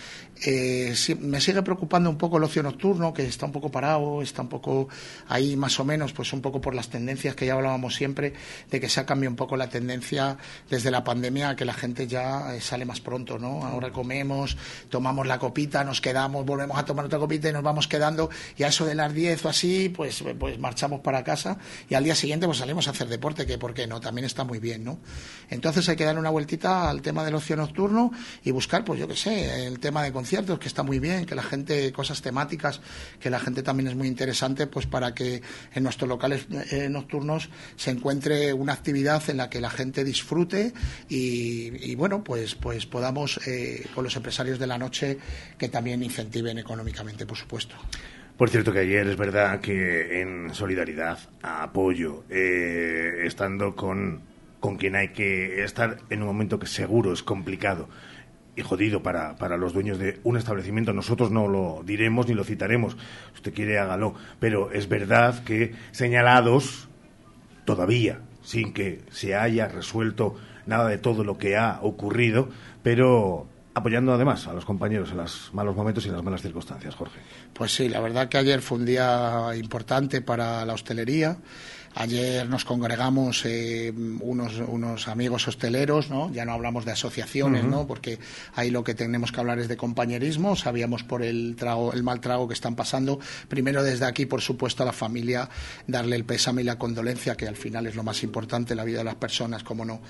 Eh, sí, me sigue preocupando un poco el ocio nocturno, que está un poco parado, está un poco ahí más o menos, pues un poco por las tendencias que ya hablábamos siempre de que se ha cambiado un poco la tendencia desde la pandemia que la gente ya eh, sale más pronto, ¿no? Ahora comemos, tomamos la copita, nos quedamos, volvemos a tomar otra copita y nos vamos quedando y a eso de las 10 o así, pues, pues marchamos para casa y al día siguiente pues salimos a hacer deporte, que por qué no, también está muy bien, ¿no? Entonces hay que dar una vueltita al tema del ocio nocturno y buscar, pues yo qué sé, el tema de conciertos, que está muy bien, que la gente, cosas temáticas, que la gente también es muy interesante, pues para que en nuestros locales eh, nocturnos se encuentre una actividad en la que la gente disfrute y, y bueno, pues, pues podamos eh, con los empresarios de la noche que también incentiven económicamente, por supuesto. Por cierto que ayer es verdad que en solidaridad, apoyo, eh, estando con, con quien hay que estar en un momento que seguro es complicado, y jodido para, para los dueños de un establecimiento. Nosotros no lo diremos ni lo citaremos. Usted quiere, hágalo. Pero es verdad que señalados todavía, sin que se haya resuelto nada de todo lo que ha ocurrido, pero apoyando además a los compañeros en los malos momentos y en las malas circunstancias, Jorge. Pues sí, la verdad que ayer fue un día importante para la hostelería. Ayer nos congregamos eh, unos, unos amigos hosteleros, ¿no? Ya no hablamos de asociaciones, uh -huh. ¿no? Porque ahí lo que tenemos que hablar es de compañerismo. Sabíamos por el trago, el mal trago que están pasando. Primero desde aquí, por supuesto, a la familia darle el pésame y la condolencia, que al final es lo más importante en la vida de las personas, como no.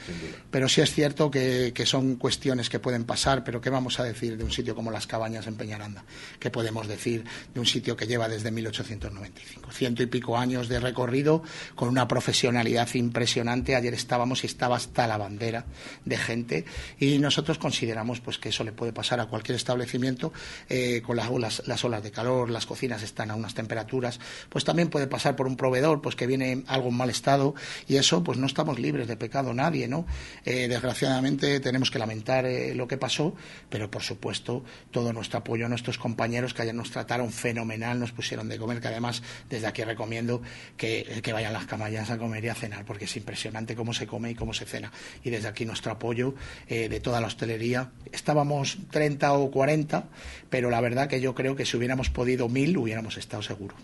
Pero sí es cierto que, que son cuestiones que pueden pasar, pero ¿qué vamos a decir de un sitio como Las Cabañas en Peñaranda? ¿Qué podemos decir de un sitio que lleva desde 1895? Ciento y pico años de recorrido con una profesionalidad impresionante. Ayer estábamos y estaba hasta la bandera de gente y nosotros consideramos pues que eso le puede pasar a cualquier establecimiento eh, con las olas, las olas de calor, las cocinas están a unas temperaturas, pues también puede pasar por un proveedor pues que viene algo en mal estado y eso pues no estamos libres de pecado nadie, ¿no? Eh, desgraciadamente tenemos que lamentar eh, lo que pasó, pero por supuesto todo nuestro apoyo a nuestros compañeros que ayer nos trataron fenomenal, nos pusieron de comer, que además desde aquí recomiendo que, que vayan las camallas a comer y a cenar, porque es impresionante cómo se come y cómo se cena. Y desde aquí nuestro apoyo eh, de toda la hostelería. Estábamos 30 o 40, pero la verdad que yo creo que si hubiéramos podido mil, hubiéramos estado seguros.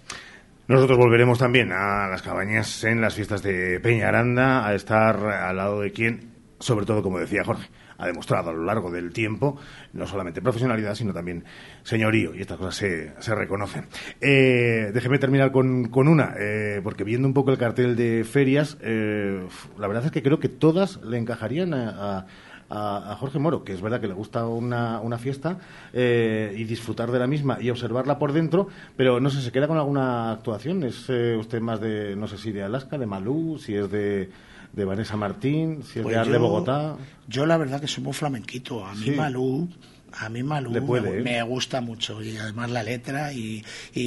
Nosotros volveremos también a las cabañas en las fiestas de Peñaranda, a estar al lado de quien, sobre todo, como decía Jorge, ha demostrado a lo largo del tiempo no solamente profesionalidad, sino también señorío, y estas cosas se, se reconocen. Eh, déjeme terminar con, con una, eh, porque viendo un poco el cartel de ferias, eh, la verdad es que creo que todas le encajarían a, a Jorge Moro, que es verdad que le gusta una, una fiesta eh, y disfrutar de la misma y observarla por dentro, pero no sé, ¿se queda con alguna actuación? ¿Es eh, usted más de, no sé si de Alaska, de Malú, si es de de Vanessa Martín, si es pues de Bogotá. Yo la verdad que soy muy flamenquito. A mí Malú a mí Malú ¿eh? me, gusta mucho y además la letra y,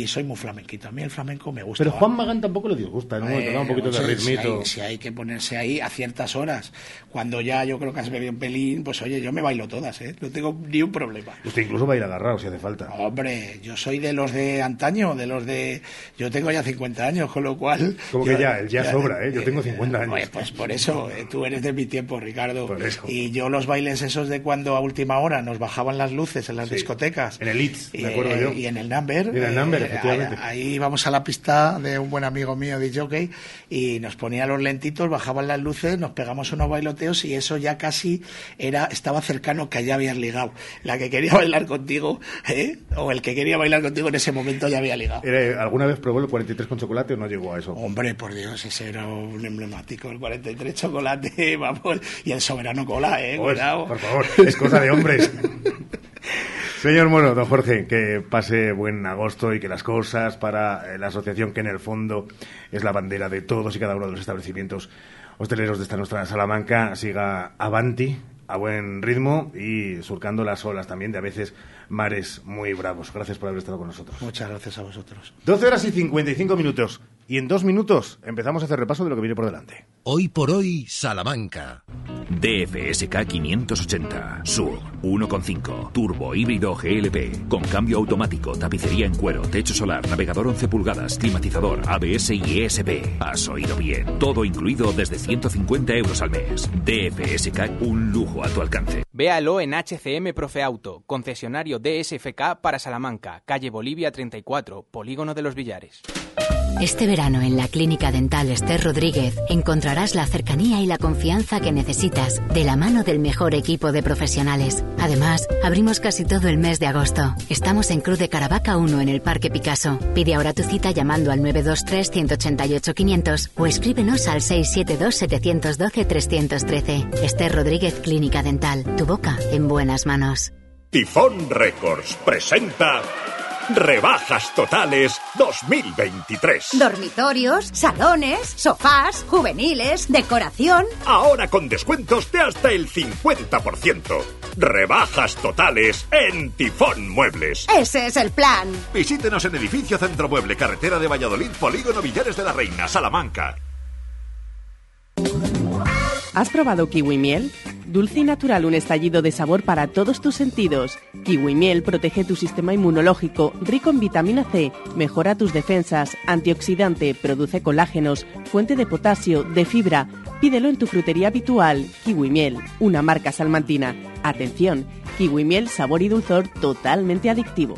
soy muy flamenquito. A mí el flamenco me gusta. Pero Juan Magán tampoco le disgusta, ¿no? un poquito de ritmito. Si hay, que ponerse ahí a ciertas horas, cuando ya yo creo que has bebido un pelín, pues oye, yo me bailo todas, ¿eh? No tengo ni un problema. Usted incluso va a ir agarrado si hace falta. Hombre, yo soy de los de antaño, de los de... Yo tengo ya 50 años, con lo cual... Como que ya, ya, sobra, ¿eh? Yo tengo 50 años. Pues, pues por eso, eh, tú eres de mi tiempo, Ricardo. Por eso. Y yo los bailes esos de cuando a última hora nos bajaban las luces en las discotecas. En el Itz, me acuerdo yo. Y en el Number. en el Number, eh, efectivamente. Ahí, íbamos a la pista de un buen amigo mío, de jockey, y nos ponía los lentitos, bajaban las luces, nos pegamos unos bailoteos y eso ya casi era estaba cercano que ya habías ligado. La que quería bailar contigo, ¿eh? o el que quería bailar contigo en ese momento ya había ligado. ¿Alguna vez probó el 43 con chocolate o no llegó a eso? Hombre, por Dios, ese era un emblemático, el 43 chocolate, vamos, y el soberano cola, ¿eh? Cuidado. Por favor, es cosa de hombres. Señor Mono, don Jorge, que pase buen agosto y que las cosas para eh, la asociación que en el fondo es la bandera de todos y cada uno de los establecimientos hosteleros de esta nuestra Salamanca siga avanti a buen ritmo y surcando las olas también de a veces mares muy bravos. Gracias por haber estado con nosotros. Muchas gracias a vosotros. 12 horas y 55 minutos. Y en dos minutos empezamos a hacer repaso de lo que viene por delante. Hoy por hoy, Salamanca. DFSK 580, Sur 1.5, turbo híbrido GLP, con cambio automático, tapicería en cuero, techo solar, navegador 11 pulgadas, climatizador, ABS y ESP. Has oído bien, todo incluido desde 150 euros al mes. DFSK, un lujo a tu alcance. Véalo en HCM Profe Auto, concesionario DSFK para Salamanca, calle Bolivia 34, Polígono de los Villares. Este verano en la Clínica Dental Esther Rodríguez encontrarás la cercanía y la confianza que necesitas de la mano del mejor equipo de profesionales. Además, abrimos casi todo el mes de agosto. Estamos en Cruz de Caravaca 1 en el Parque Picasso. Pide ahora tu cita llamando al 923 188 500 o escríbenos al 672 712 313. Esther Rodríguez Clínica Dental. Tu boca en buenas manos. Tifón Records presenta Rebajas totales 2023. Dormitorios, salones, sofás, juveniles, decoración. Ahora con descuentos de hasta el 50%. Rebajas totales en Tifón Muebles. Ese es el plan. Visítenos en Edificio Centro Mueble, Carretera de Valladolid, Polígono Villares de la Reina, Salamanca. ¿Has probado kiwi miel? Dulce y natural, un estallido de sabor para todos tus sentidos. Kiwi miel protege tu sistema inmunológico, rico en vitamina C, mejora tus defensas, antioxidante, produce colágenos, fuente de potasio, de fibra. Pídelo en tu frutería habitual. Kiwi miel, una marca salmantina. Atención, kiwi miel, sabor y dulzor totalmente adictivo.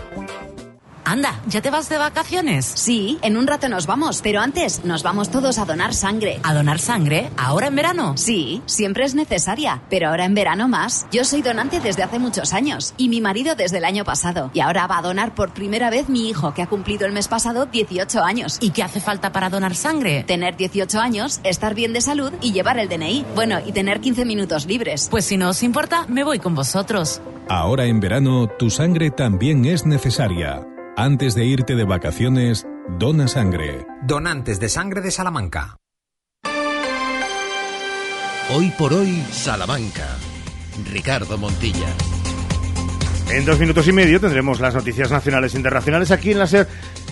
Anda, ¿ya te vas de vacaciones? Sí, en un rato nos vamos, pero antes nos vamos todos a donar sangre. ¿A donar sangre? ¿Ahora en verano? Sí, siempre es necesaria, pero ahora en verano más. Yo soy donante desde hace muchos años y mi marido desde el año pasado. Y ahora va a donar por primera vez mi hijo, que ha cumplido el mes pasado 18 años. ¿Y qué hace falta para donar sangre? Tener 18 años, estar bien de salud y llevar el DNI. Bueno, y tener 15 minutos libres. Pues si no os importa, me voy con vosotros. Ahora en verano, tu sangre también es necesaria. Antes de irte de vacaciones, dona sangre. Donantes de sangre de Salamanca. Hoy por hoy, Salamanca. Ricardo Montilla. En dos minutos y medio tendremos las noticias nacionales e internacionales aquí en la SER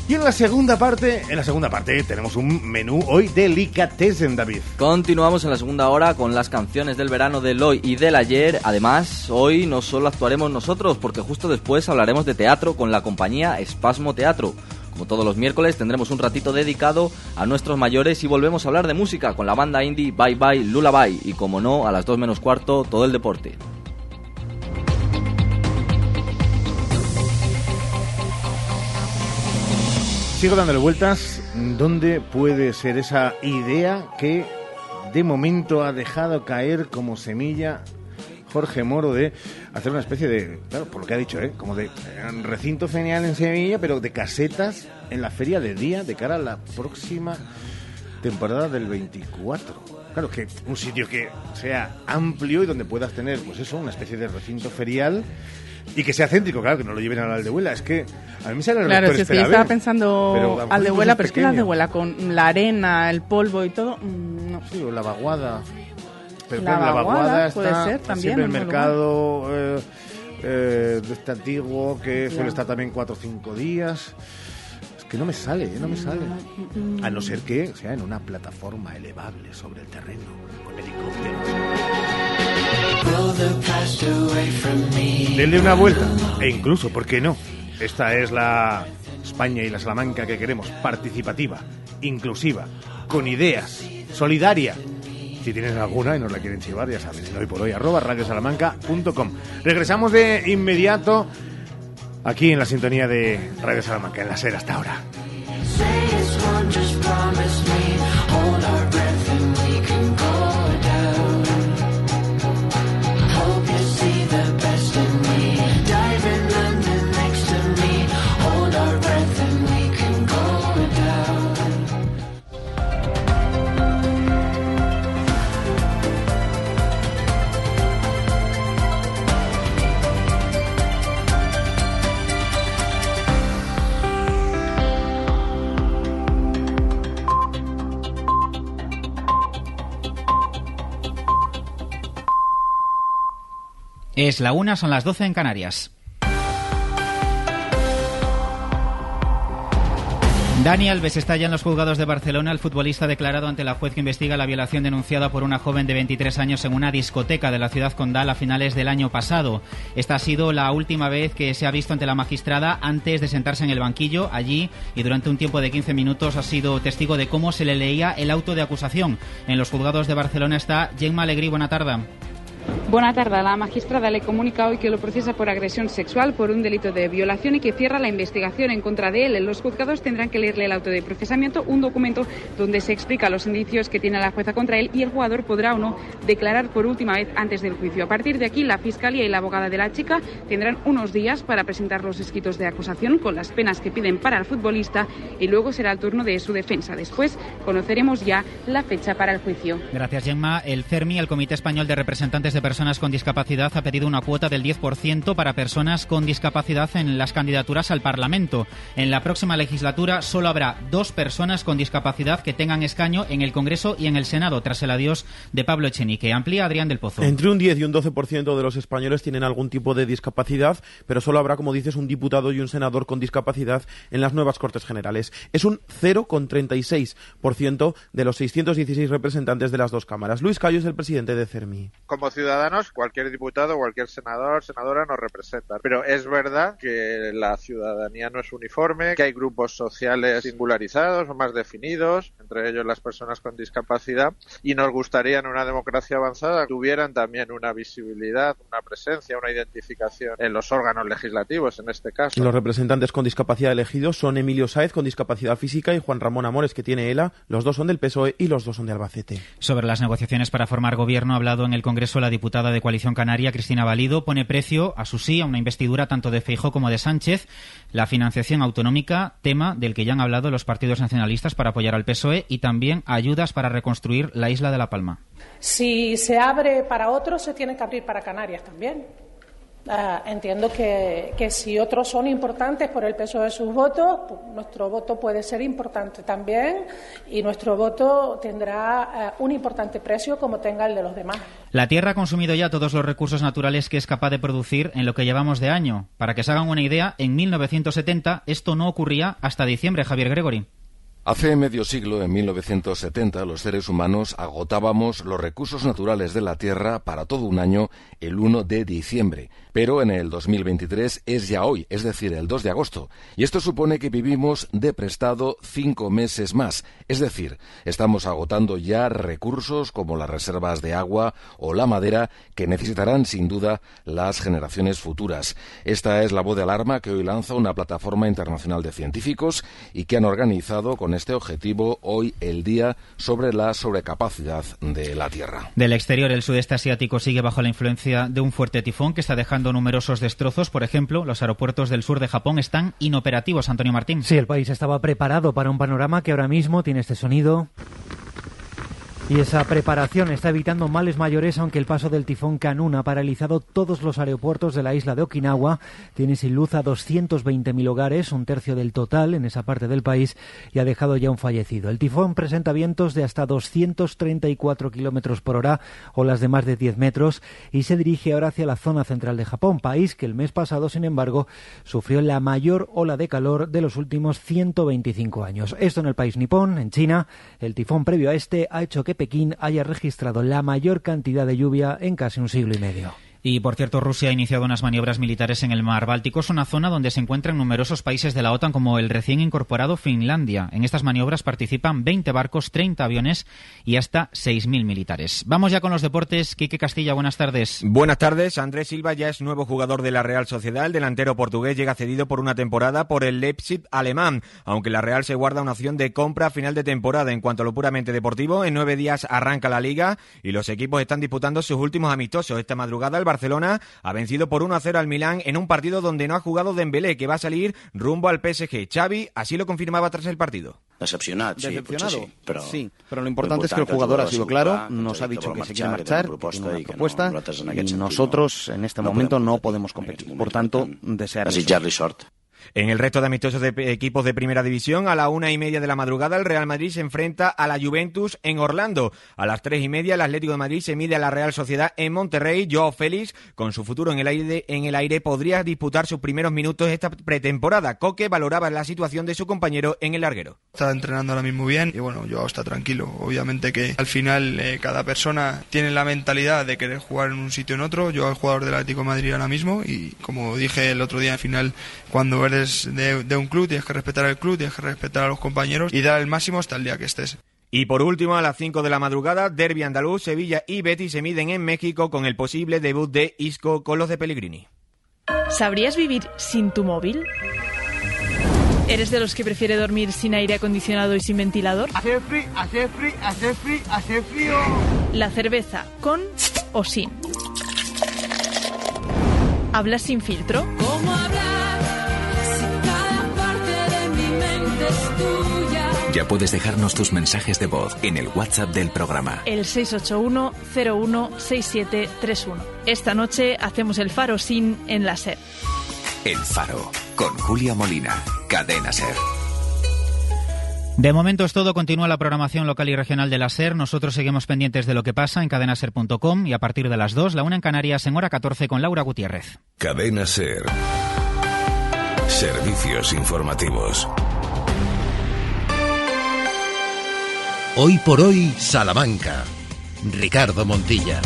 y en la segunda parte, en la segunda parte tenemos un menú hoy delicatessen, David. Continuamos en la segunda hora con las canciones del verano del hoy y del ayer. Además, hoy no solo actuaremos nosotros, porque justo después hablaremos de teatro con la compañía Espasmo Teatro. Como todos los miércoles tendremos un ratito dedicado a nuestros mayores y volvemos a hablar de música con la banda indie Bye Bye Lullaby y como no, a las 2 menos cuarto, todo el deporte. Sigo dándole vueltas. ¿Dónde puede ser esa idea que de momento ha dejado caer como semilla Jorge Moro de hacer una especie de, claro, por lo que ha dicho, ¿eh? como de eh, recinto genial en Sevilla, pero de casetas en la feria de día de cara a la próxima temporada del 24. Claro, que un sitio que sea amplio y donde puedas tener, pues eso, una especie de recinto ferial y que sea céntrico, claro, que no lo lleven al Aldehuela. Es que a mí me sale el Claro, si es que yo estaba pensando a Aldehuela, es pero es que pequeño. Aldehuela con la arena, el polvo y todo, mm, no. Sí, o la vaguada. Pero La claro, la vaguada vaguada puede está ser también, siempre el en otro mercado eh, eh, de este antiguo que suele estar también cuatro o cinco días. Es que no me sale, eh, no me sale. A no ser que sea en una plataforma elevable sobre el terreno, con helicópteros. Denle una vuelta, e incluso, ¿por qué no? Esta es la España y la Salamanca que queremos, participativa, inclusiva, con ideas, solidaria. Si tienes alguna y nos la quieren chivar, ya saben, en hoy por hoy, radiosalamanca.com. Regresamos de inmediato aquí en la sintonía de Radio Salamanca, en la SER hasta ahora. Es la una, son las 12 en Canarias. Dani Alves está ya en los juzgados de Barcelona. El futbolista declarado ante la juez que investiga la violación denunciada por una joven de 23 años en una discoteca de la ciudad condal a finales del año pasado. Esta ha sido la última vez que se ha visto ante la magistrada antes de sentarse en el banquillo allí y durante un tiempo de 15 minutos ha sido testigo de cómo se le leía el auto de acusación. En los juzgados de Barcelona está Gemma Alegrí. Buena tarde. Buena tarde. La magistrada le comunica hoy que lo procesa por agresión sexual por un delito de violación y que cierra la investigación en contra de él. Los juzgados tendrán que leerle el auto de procesamiento, un documento donde se explica los indicios que tiene la jueza contra él y el jugador podrá o no declarar por última vez antes del juicio. A partir de aquí, la fiscalía y la abogada de la chica tendrán unos días para presentar los escritos de acusación con las penas que piden para el futbolista y luego será el turno de su defensa. Después conoceremos ya la fecha para el juicio. Gracias, Gemma. El CERMI, el Comité Español de Representantes de Personas con Discapacidad, ha pedido una cuota del 10% para personas con discapacidad en las candidaturas al Parlamento. En la próxima legislatura solo habrá dos personas con discapacidad que tengan escaño en el Congreso y en el Senado, tras el adiós de Pablo Echenique. Amplía Adrián del Pozo. Entre un 10 y un 12% de los españoles tienen algún tipo de discapacidad, pero solo habrá, como dices, un diputado y un senador con discapacidad en las nuevas Cortes Generales. Es un 0,36% de los 616 representantes de las dos cámaras. Luis Cayo es el presidente de CERMI. Como ciudadanos, cualquier diputado, cualquier senador, senadora nos representa. Pero es verdad que la ciudadanía no es uniforme, que hay grupos sociales singularizados o más definidos, entre ellos las personas con discapacidad, y nos gustaría en una democracia avanzada que tuvieran también una visibilidad, una presencia, una identificación en los órganos legislativos, en este caso. Los representantes con discapacidad elegidos son Emilio Sáez, con discapacidad física, y Juan Ramón Amores, que tiene ELA. Los dos son del PSOE y los dos son de Albacete. Sobre las negociaciones para formar gobierno ha hablado en el Congreso la diputada de Coalición Canaria, Cristina Valido. Pone precio a su sí a una investidura tanto de Feijó como de Sánchez. La financiación autonómica, tema del que ya han hablado los partidos nacionalistas para apoyar al PSOE, y también ayudas para reconstruir la isla de La Palma. Si se abre para otros, se tiene que abrir para Canarias también. Ah, entiendo que, si otros son importantes por el peso de sus votos, pues, nuestro voto puede ser importante también y nuestro voto tendrá ah, un importante precio como tenga el de los demás. La Tierra ha consumido ya todos los recursos naturales que es capaz de producir en lo que llevamos de año. Para que se hagan una idea, en 1970 esto no ocurría hasta diciembre, Javier Gregory. Hace medio siglo, en 1970, los seres humanos agotábamos los recursos naturales de la Tierra para todo un año el 1 de diciembre. Pero en el 2023 es ya hoy, es decir, el 2 de agosto. Y esto supone que vivimos de prestado cinco meses más. Es decir, estamos agotando ya recursos como las reservas de agua o la madera que necesitarán sin duda las generaciones futuras. Esta es la voz de alarma que hoy lanza una plataforma internacional de científicos y que han organizado con este objetivo hoy el día sobre la sobrecapacidad de la Tierra. Del exterior, el sudeste asiático sigue bajo la influencia de un fuerte tifón que está dejando numerosos destrozos. Por ejemplo, los aeropuertos del sur de Japón están inoperativos, Antonio Martín. Sí, el país estaba preparado para un panorama que ahora mismo tiene este sonido. Y esa preparación está evitando males mayores, aunque el paso del tifón Kanun ha paralizado todos los aeropuertos de la isla de Okinawa. Tiene sin luz a 220.000 hogares, un tercio del total en esa parte del país, y ha dejado ya un fallecido. El tifón presenta vientos de hasta 234 kilómetros por hora, olas de más de 10 metros, y se dirige ahora hacia la zona central de Japón, país que el mes pasado, sin embargo, sufrió la mayor ola de calor de los últimos 125 años. Esto en el país nipón, en China, el tifón previo a este ha hecho que Pekín haya registrado la mayor cantidad de lluvia en casi un siglo y medio. Y por cierto, Rusia ha iniciado unas maniobras militares en el mar Báltico. Es una zona donde se encuentran numerosos países de la OTAN, como el recién incorporado Finlandia. En estas maniobras participan 20 barcos, 30 aviones y hasta 6.000 militares. Vamos ya con los deportes. Quique Castilla, buenas tardes. Buenas tardes. Andrés Silva ya es nuevo jugador de la Real Sociedad. El delantero portugués llega cedido por una temporada por el Leipzig alemán, aunque la Real se guarda una opción de compra a final de temporada. En cuanto a lo puramente deportivo, en nueve días arranca la liga y los equipos están disputando sus últimos amistosos. Esta madrugada el Barcelona ha vencido por 1 a 0 al Milán en un partido donde no ha jugado Dembélé, que va a salir rumbo al PSG. Xavi así lo confirmaba tras el partido. Decepcionado, sí, Decepcionado, sí, pero, sí, pero lo importante es que el jugador ha sido claro, nos ha dicho que se quiere marchar, que tiene una propuesta y nosotros en este momento no podemos competir. Por tanto, desear En el resto de amistosos de equipos de primera división, a la una y media de la madrugada, el Real Madrid se enfrenta a la Juventus en Orlando. A las tres y media, el Atlético de Madrid se mide a la Real Sociedad en Monterrey. Joao Félix, con su futuro en el aire, en el aire podría disputar sus primeros minutos esta pretemporada. Coque valoraba la situación de su compañero en el larguero. Está entrenando ahora mismo bien y bueno, Joao está tranquilo. Obviamente que al final eh, cada persona tiene la mentalidad de querer jugar en un sitio o en otro. Yo el jugador del Atlético de Madrid ahora mismo y como dije el otro día al final, cuando de, de un club, tienes que respetar al club, tienes que respetar a los compañeros y dar el máximo hasta el día que estés. Y por último, a las 5 de la madrugada, Derby Andaluz, Sevilla y Betis se miden en México con el posible debut de Isco con los de Pellegrini. ¿Sabrías vivir sin tu móvil? ¿Eres de los que prefiere dormir sin aire acondicionado y sin ventilador? Hace frío, hace frío, hace frío, hace frío. La cerveza, con o sin. ¿Hablas sin filtro? ¿Cómo hablar Ya puedes dejarnos tus mensajes de voz en el WhatsApp del programa. El 681-016731. Esta noche hacemos el faro sin en la SER. El Faro, con Julia Molina, Cadena Ser. De momento es todo. Continúa la programación local y regional de la SER. Nosotros seguimos pendientes de lo que pasa en cadenaser.com y a partir de las 2, la una en Canarias, en hora 14 con Laura Gutiérrez. Cadena Ser. Servicios informativos. Hoy por hoy, Salamanca. Ricardo Montilla.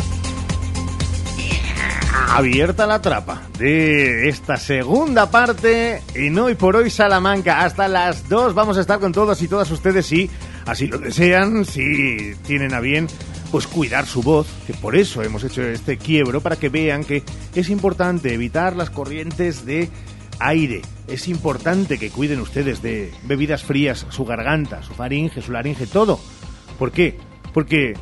Abierta la trapa de esta segunda parte en Hoy por Hoy Salamanca. Hasta las 2 vamos a estar con todos y todas ustedes si así lo desean, si tienen a bien pues cuidar su voz, que por eso hemos hecho este quiebro, para que vean que es importante evitar las corrientes de aire. Es importante que cuiden ustedes de bebidas frías, su garganta, su faringe, su laringe, todo. ¿Por qué? Porque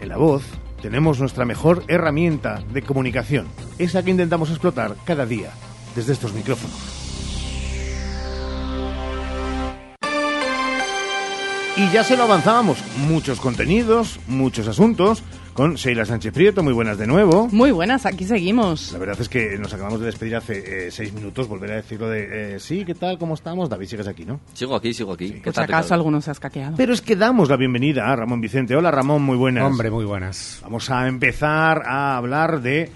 en la voz tenemos nuestra mejor herramienta de comunicación, esa que intentamos explotar cada día desde estos micrófonos. Y ya se lo avanzábamos, muchos contenidos, muchos asuntos, con Sheila Sánchez Prieto, muy buenas de nuevo. Muy buenas, aquí seguimos. La verdad es que nos acabamos de despedir hace eh, seis minutos, volver a decirlo de, eh, sí, ¿qué tal? ¿Cómo estamos? David, sigues aquí, ¿no? Sigo aquí, sigo aquí. ¿Qué Por si tal, acaso algunos se has caqueado. Pero es que damos la bienvenida a Ramón Vicente. Hola Ramón, muy buenas. Hombre, muy buenas. Vamos a empezar a hablar de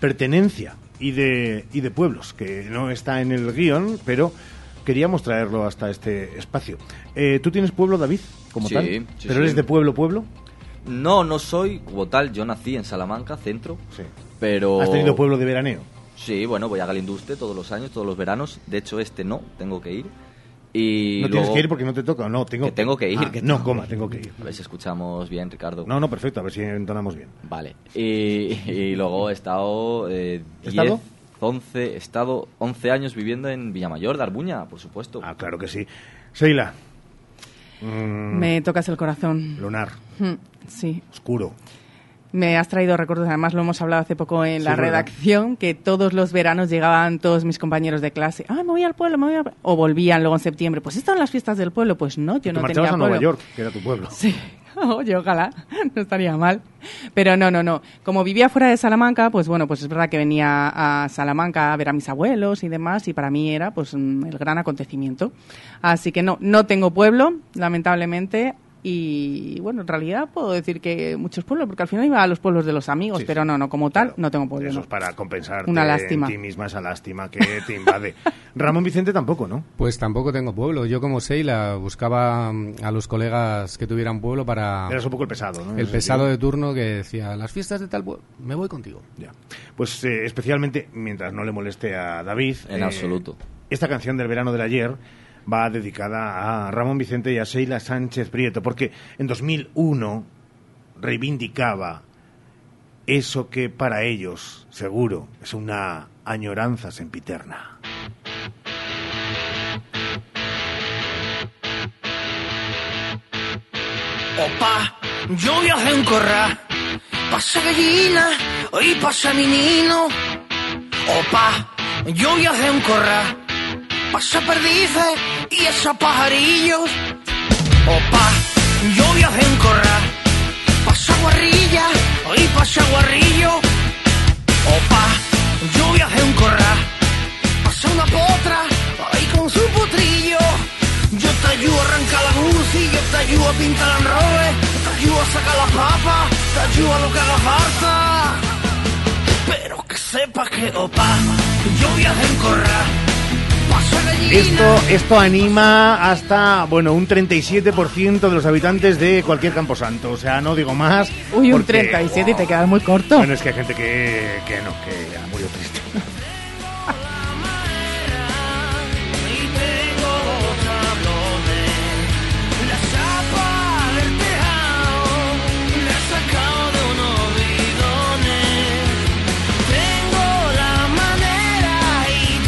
pertenencia y de, y de pueblos, que no está en el guion, pero queríamos traerlo hasta este espacio. Eh, ¿Tú tienes pueblo, David, como Sí, tal? sí, ¿Pero sí. eres de pueblo, pueblo? No, no soy como tal. Yo nací en Salamanca, centro. Sí. Pero... ¿Has tenido pueblo de veraneo? Sí, bueno, voy a Galinduste todos los años, todos los veranos. De hecho, este no, tengo que ir. Y no luego- tienes que ir porque no te toca, no, tengo Que tengo que ir, Ah, que no, coma, tengo que ir. A ver si escuchamos bien, Ricardo. No, no, perfecto, a ver si entonamos bien. Vale. Y, y luego he estado eh, 10, ¿Estado? 11, he estado 11 años viviendo en Villamayor de Arbuña, por supuesto. Ah, claro que sí. Sheila. Me tocas el corazón. Lunar. Mm, Sí. Oscuro. Me has traído recuerdos, además lo hemos hablado hace poco en Sí, la redacción, que todos los veranos llegaban todos mis compañeros de clase. Ah, me voy al pueblo, me voy al pueblo. O volvían luego en septiembre. Pues están las fiestas del pueblo. Pues no, yo no tenía a Nueva pueblo. York, que era tu pueblo. Sí. Oye, ojalá, no estaría mal. Pero no, no, no. Como vivía fuera de Salamanca, pues bueno, pues es verdad que venía a Salamanca a ver a mis abuelos y demás, y para mí era pues mm, el gran acontecimiento. Así que no, no tengo pueblo, lamentablemente. Y bueno, en realidad puedo decir que muchos pueblos, porque al final iba a los pueblos de los amigos, Sí, pero no, no, como tal, no tengo pueblo. Eso no. es para compensar Una lástima. en ti misma esa lástima que te invade. Ramón Vicente tampoco, ¿no? Pues tampoco tengo pueblo. Yo como Seila buscaba mm, a los colegas que tuvieran pueblo para... Eras un poco el pesado, ¿no? El pesado sentido. de turno que decía, las fiestas de tal pueblo, me voy contigo. Ya. Pues eh, especialmente, mientras no le moleste a David. En eh, absoluto. Esta canción del verano del ayer va dedicada a Ramón Vicente y a Sheila Sánchez Prieto, porque en 2001 reivindicaba eso que para ellos, seguro, es una añoranza sempiterna. Opa, yo viajé en corral, pasa gallina y pasa menino. Opa, yo viajé en corral, pasa perdices y esos pajarillos. Opa, yo viajé en corral, pasa guarrilla y pasa guarrillo. Opa, yo viajé en corral, pasa una potra ahí con su potrillo. Yo te ayudo a arrancar la bici, yo te ayudo a pintar el robe, te ayudo a sacar la papa, te ayudo a lo que haga falta. Pero que sepas que, opa, yo viajé en corral. Esto, esto anima hasta, bueno, un 37% de los habitantes de cualquier camposanto. O sea, no digo más. Uy, un porque- 37 y te quedas muy corto. Bueno, es que hay gente que, que no, que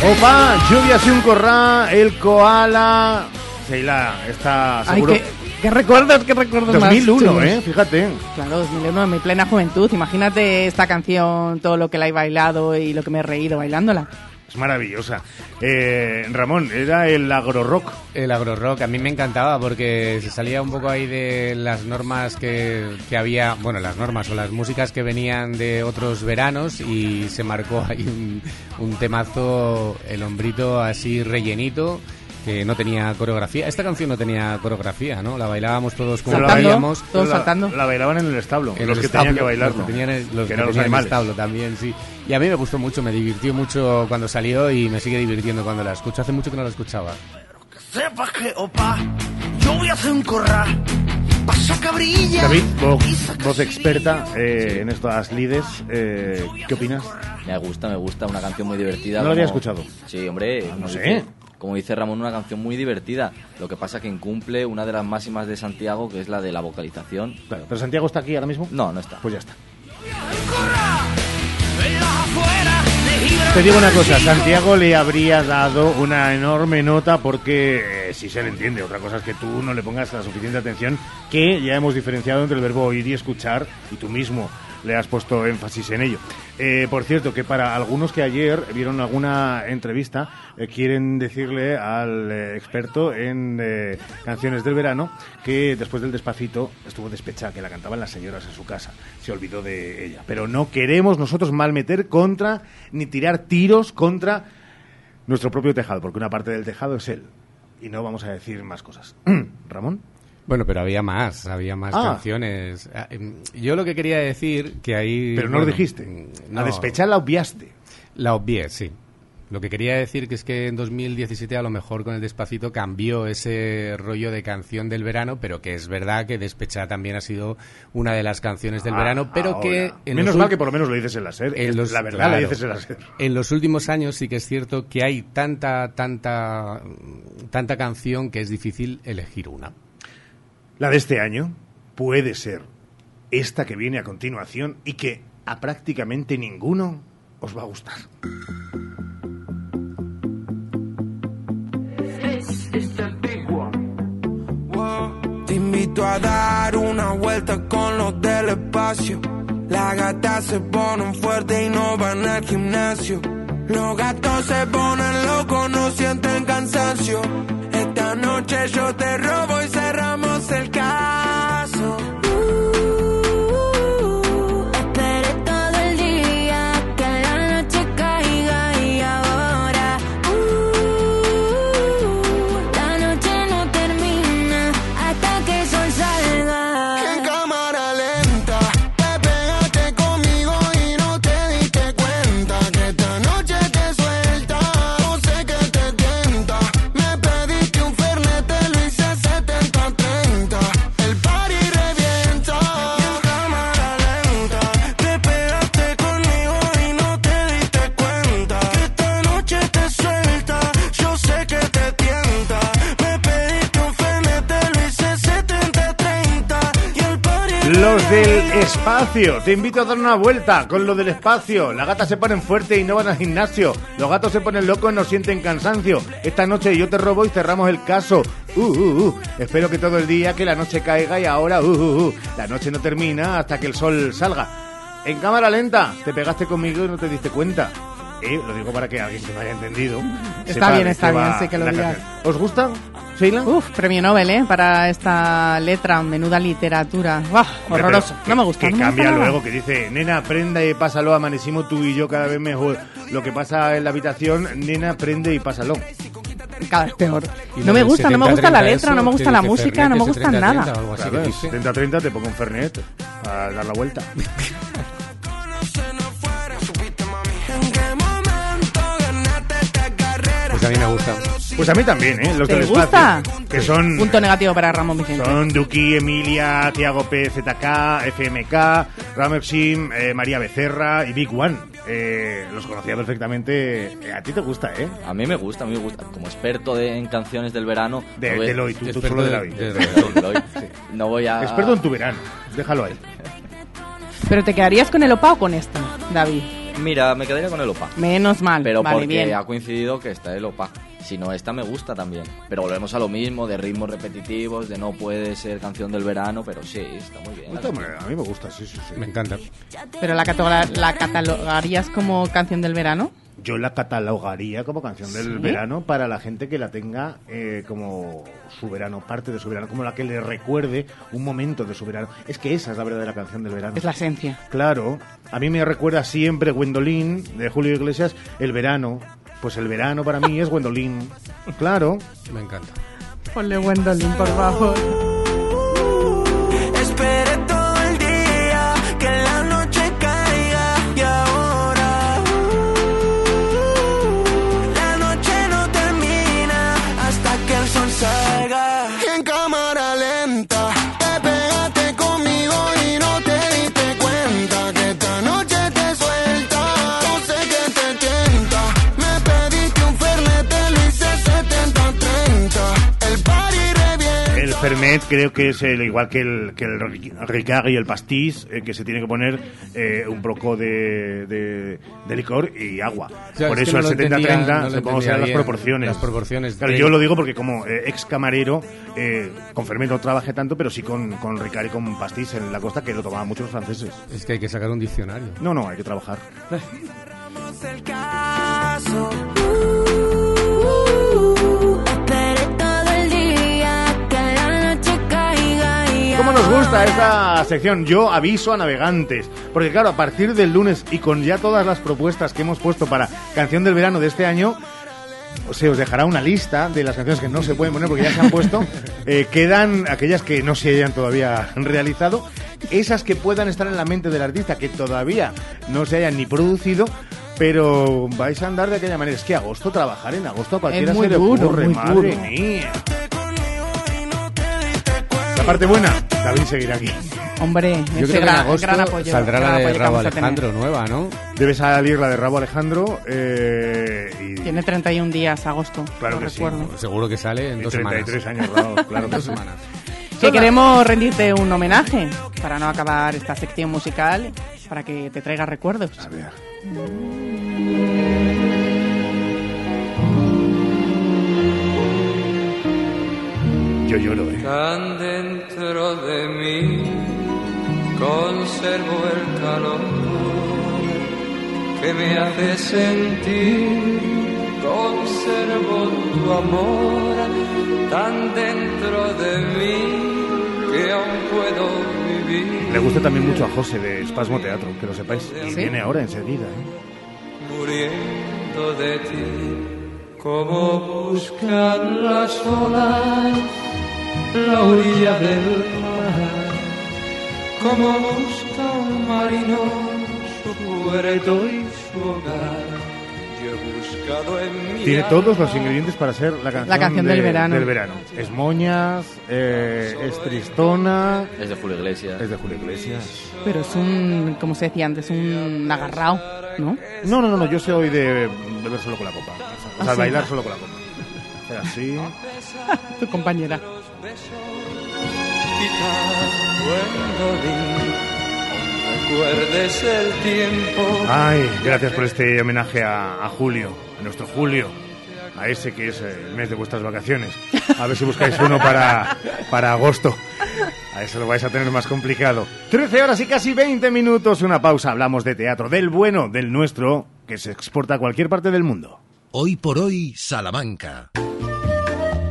Opa, lluvias y un corrá, el koala. Seila, está Ay, seguro. qué, qué recuerdos, qué recuerdos más 2001, chulos. ¿eh? Fíjate. Claro, 2001, en mi plena juventud. Imagínate esta canción, todo lo que la he bailado y lo que me he reído bailándola. Es maravillosa. Eh, Ramón, era el agro rock. El agro rock a mí me encantaba porque se salía un poco ahí de las normas que, que había, bueno, las normas o las músicas que venían de otros veranos y se marcó ahí un, un temazo, el hombrito así rellenito que no tenía coreografía. Esta canción no tenía coreografía, ¿no? La bailábamos todos como Saltando, podíamos. todos La- saltando. la bailaban en el establo, En los el que tenían que bailarlo, Los que tenían el, los que que eran los tenían el animales. establo también, sí. Y a mí me gustó mucho, me divirtió mucho cuando salió y me sigue divirtiendo cuando la escucho. Hace mucho que no la escuchaba. sepas que, opa, yo voy a hacer un corral, pasa cabrilla. David, voz, voz experta eh, en estas lides, eh, ¿qué opinas? Me gusta, me gusta, una canción muy divertida. No lo había escuchado. Sí, hombre, como sé. Como dice Ramón, una canción muy divertida. Lo que pasa que incumple una de las máximas de Santiago, que es la de la vocalización. Claro, ¿Pero Santiago está aquí ahora mismo? No, no está. Pues ya está. Te digo una cosa, Santiago le habría dado una enorme nota porque eh, sí se le entiende. Otra cosa es que tú no le pongas la suficiente atención, que ya hemos diferenciado entre el verbo oír y escuchar, y tú mismo le has puesto énfasis en ello. Eh, por cierto, que para algunos que ayer vieron alguna entrevista, eh, quieren decirle al eh, experto en eh, canciones del verano que después del despacito estuvo despechada, que la cantaban las señoras en su casa. Se olvidó de ella. Pero no queremos nosotros malmeter contra ni tirar tiros contra nuestro propio tejado, porque una parte del tejado es él. Y no vamos a decir más cosas. Ramón. Bueno, pero había más, había más Ah. canciones. Ah, em, Yo lo que quería decir que ahí... Pero no lo dijiste. mm, A despechar la obviaste. La obvié, sí. Lo que quería decir que es que en 2017 a lo mejor con el Despacito cambió ese rollo de canción del verano, pero que es verdad que Despechada también ha sido una de las canciones del Ah, verano, pero ahora. que... en Menos mal que por lo menos lo dices en la SER. en los- la verdad claro. la dices en la SER. En los últimos años sí que es cierto que hay tanta, tanta, tanta canción que es difícil elegir una. La de este año puede ser esta que viene a continuación y que a prácticamente ninguno os va a gustar. Te invito a dar una vuelta con los del espacio. La gata se ponen fuerte y no van al gimnasio. Los gatos se ponen locos, no sienten cansancio. Esta noche yo te robo y cerramos el caso. Del espacio, te invito a dar una vuelta con lo del espacio. Las gatas se ponen fuertes y no van al gimnasio. Los gatos se ponen locos y no sienten cansancio. Esta noche yo te robo y cerramos el caso. Uh, uh, uh. Espero que todo el día que la noche caiga y ahora, uh, uh, uh. La noche no termina hasta que el sol salga. En cámara lenta, te pegaste conmigo y no te diste cuenta. Eh, lo digo para que alguien se me haya entendido. Está bien, está bien, sí que lo digas. canción. ¿Os gusta, Sheila? Uf, premio Nobel, ¿eh? Para esta letra, menuda literatura. ¡Buah! Hombre, horroroso. No me gusta. Que no me gusta cambia luego, que dice, nena, aprenda y pásalo, amanecimos tú y yo cada vez mejor. Lo que pasa en la habitación, nena, aprende y pásalo. Cada vez peor. Y No me gusta, no me gusta la 70-30 letra, no me eso, gusta la que música, no me Fernet, gusta nada. 30-30 o algo así que dice. 70-30 te pongo un Fernet a dar la vuelta. a mí me gusta. Pues a mí también, ¿eh? Los ¿Te del gusta? espacio. Que son... Punto negativo para Ramón Vicente. Son Duki, Emilia, Tiago PZK, FMK, Ramoxim, eh, María Becerra y Big One. Eh, los conocía perfectamente. Eh, a ti te gusta, ¿eh? A mí me gusta, a mí me gusta. Como experto de- en canciones del verano... De, no de tú, tú solo de la vida. de- de Eloy. No voy a... Experto en tu verano. Déjalo ahí. Pero te quedarías con el OPA o con esta, David. Mira, me quedaría con el OPA. Menos mal. Pero vale, porque bien. ha coincidido que está el OPA. Si no, esta me gusta también. Pero volvemos a lo mismo, de ritmos repetitivos, de no puede ser canción del verano, pero sí, está muy bien. A mí me gusta, sí, sí, sí. Me encanta. Pero la catalogarías como canción del verano. Yo la catalogaría como canción del ¿Sí? verano para la gente que la tenga eh, como su verano, parte de su verano, como la que le recuerde un momento de su verano. Es que esa es la verdadera canción del verano. Es la esencia. Claro, a mí me recuerda siempre Gwendolyn de Julio Iglesias, el verano. Pues el verano para mí es Gwendolyn. Claro. Me encanta. Ponle Gwendolyn, por favor. Creo que es el, igual que el, que el Ricard y el Pastis, eh, que se tiene que poner eh, un poco de, de, de licor y agua. sea, Por es eso no el lo entendía- 70-30, no serán las proporciones. las proporciones Claro, de- yo lo digo porque como eh, ex camarero, eh, con Fernet no trabajé tanto, pero sí con, con Ricard y con Pastis en la costa, que lo tomaban muchos franceses. Es que hay que sacar un diccionario. No, no, hay que trabajar. el caso. ¿Cómo nos gusta esta sección? Yo aviso a navegantes. Porque claro, a partir del lunes y con ya todas las propuestas que hemos puesto para canción del verano de este año, se os dejará una lista de las canciones que no se pueden poner porque ya se han puesto. Eh, quedan aquellas que no se hayan todavía realizado. Esas que puedan estar en la mente del artista que todavía no se hayan ni producido. Pero vais a andar de aquella manera. Es que agosto, trabajar en agosto a cualquiera Es muy se le duro, ocurre. muy madre duro. mía. Parte buena, David seguirá aquí. Hombre, Yo ese creo que en gran, agosto gran apoyo. saldrá gran la de apoyo que Rabo vamos a tener. Alejandro nueva, ¿no? Debe salir la de Rabo Alejandro eh, y Tiene 31 días, agosto. Claro que sí. recuerdo. Seguro que sale en y dos 33 semanas. años, Rabo, claro que Dos sí. semanas. Que queremos rendirte un homenaje para no acabar esta sección musical, para que te traiga recuerdos. A ver. Yo lloro, ¿eh? Tan dentro de mí conservo el calor que me hace sentir, conservo tu amor tan dentro de mí que aún puedo vivir. Le gusta también mucho a José de Espasmo Teatro, que lo sepáis. Y ¿Sí? viene ahora enseguida. ¿eh? muriendo de ti. Como buscan las olas la orilla del mar, como busca un marino su puerto y su hogar. Tiene todos los ingredientes para ser la canción, canción de- del verano. del verano. Es moñas, eh, es tristona. Es de Julio Iglesias. Es de Julio Iglesias. Pero es un, como se decía antes, un agarrao, ¿no? No, no, no, no, yo soy de beber solo con la copa. O sea, ¿Ah, sí? bailar solo con la copa. Hacer así. tu compañera. Recuerdes el tiempo. Ay, gracias por este homenaje a, a Julio, a nuestro Julio, a ese que es el mes de vuestras vacaciones. A ver si buscáis uno para, para agosto. A eso lo vais a tener más complicado. 13 horas y casi 20 minutos, una pausa. Hablamos de teatro, del bueno, del nuestro, que se exporta a cualquier parte del mundo. Hoy por hoy, Salamanca.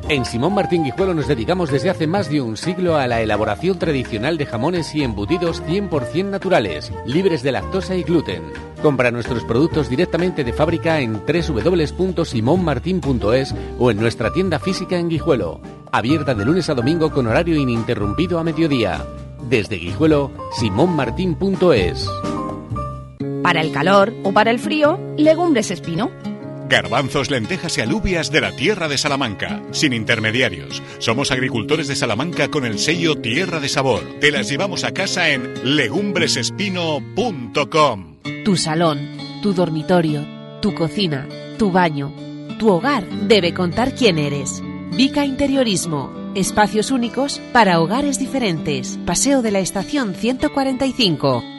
En Simón Martín Guijuelo nos dedicamos desde hace más de un siglo a la elaboración tradicional de jamones y embutidos 100% naturales, libres de lactosa y gluten. Compra nuestros productos directamente de fábrica en www.simonmartin.es o en nuestra tienda física en Guijuelo, abierta de lunes a domingo con horario ininterrumpido a mediodía. Desde Guijuelo, simonmartin.es. Para el calor o para el frío, legumbres espino. Garbanzos, lentejas y alubias de la tierra de Salamanca, sin intermediarios. Somos agricultores de Salamanca con el sello Tierra de Sabor. Te las llevamos a casa en legumbresespino.com. Tu salón, tu dormitorio, tu cocina, tu baño, tu hogar debe contar quién eres. Vica Interiorismo. Espacios únicos para hogares diferentes. Paseo de la Estación 145.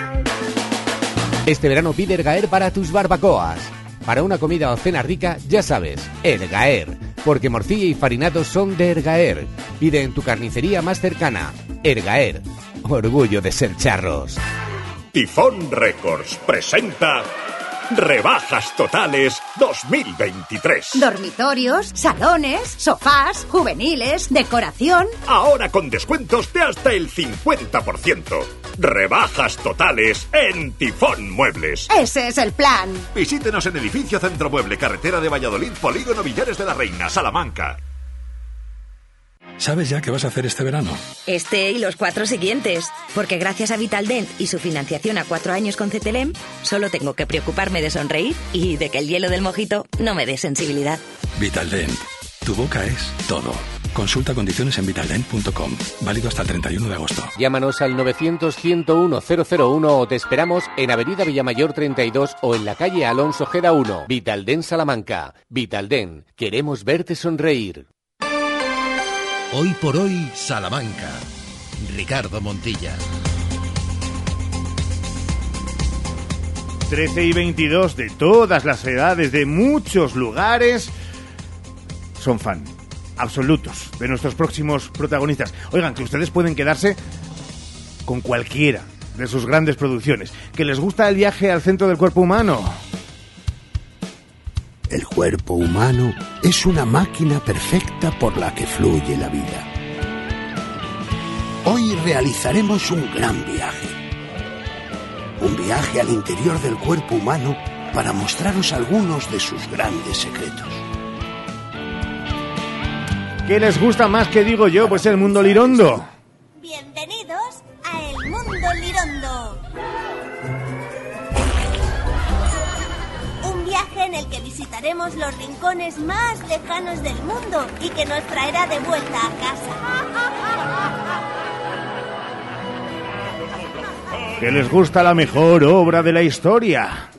Este verano pide Ergaer para tus barbacoas. Para una comida o cena rica, ya sabes, Ergaer. Porque morcilla y farinados son de Ergaer. Pide en tu carnicería más cercana. Ergaer. Orgullo de ser charros. Tifón Records presenta Rebajas Totales 2023. Dormitorios, salones, sofás, juveniles, decoración. Ahora con descuentos de hasta el 50%. Rebajas totales en Tifón Muebles. Ese es el plan. Visítenos en Edificio Centro Mueble, Carretera de Valladolid, Polígono Villares de la Reina, Salamanca. ¿Sabes ya qué vas a hacer este verano? Este y los cuatro siguientes. Porque gracias a Vitaldent y su financiación a cuatro años con CTLM, solo tengo que preocuparme de sonreír y de que el hielo del mojito no me dé sensibilidad. Vitaldent. Tu boca es todo. Consulta condiciones en vitaldent.com. Válido hasta el 31 de agosto. Llámanos al 900-101-001 o te esperamos en Avenida Villamayor 32 o en la calle Alonso Gera 1. Vitalden Salamanca. Vitalden. Queremos verte sonreír. Hoy por hoy, Salamanca. Ricardo Montilla. 13 y 22 de todas las edades, de muchos lugares, son fan absolutos de nuestros próximos protagonistas. Oigan, que ustedes pueden quedarse con cualquiera de sus grandes producciones. ¿Que les gusta el viaje al centro del cuerpo humano? El cuerpo humano es una máquina perfecta por la que fluye la vida. Hoy realizaremos un gran viaje. Un viaje al interior del cuerpo humano para mostraros algunos de sus grandes secretos. ¿Qué les gusta más que digo yo? Pues el mundo lirondo. El que visitaremos los rincones más lejanos del mundo y que nos traerá de vuelta a casa. que les gusta la mejor obra de la historia.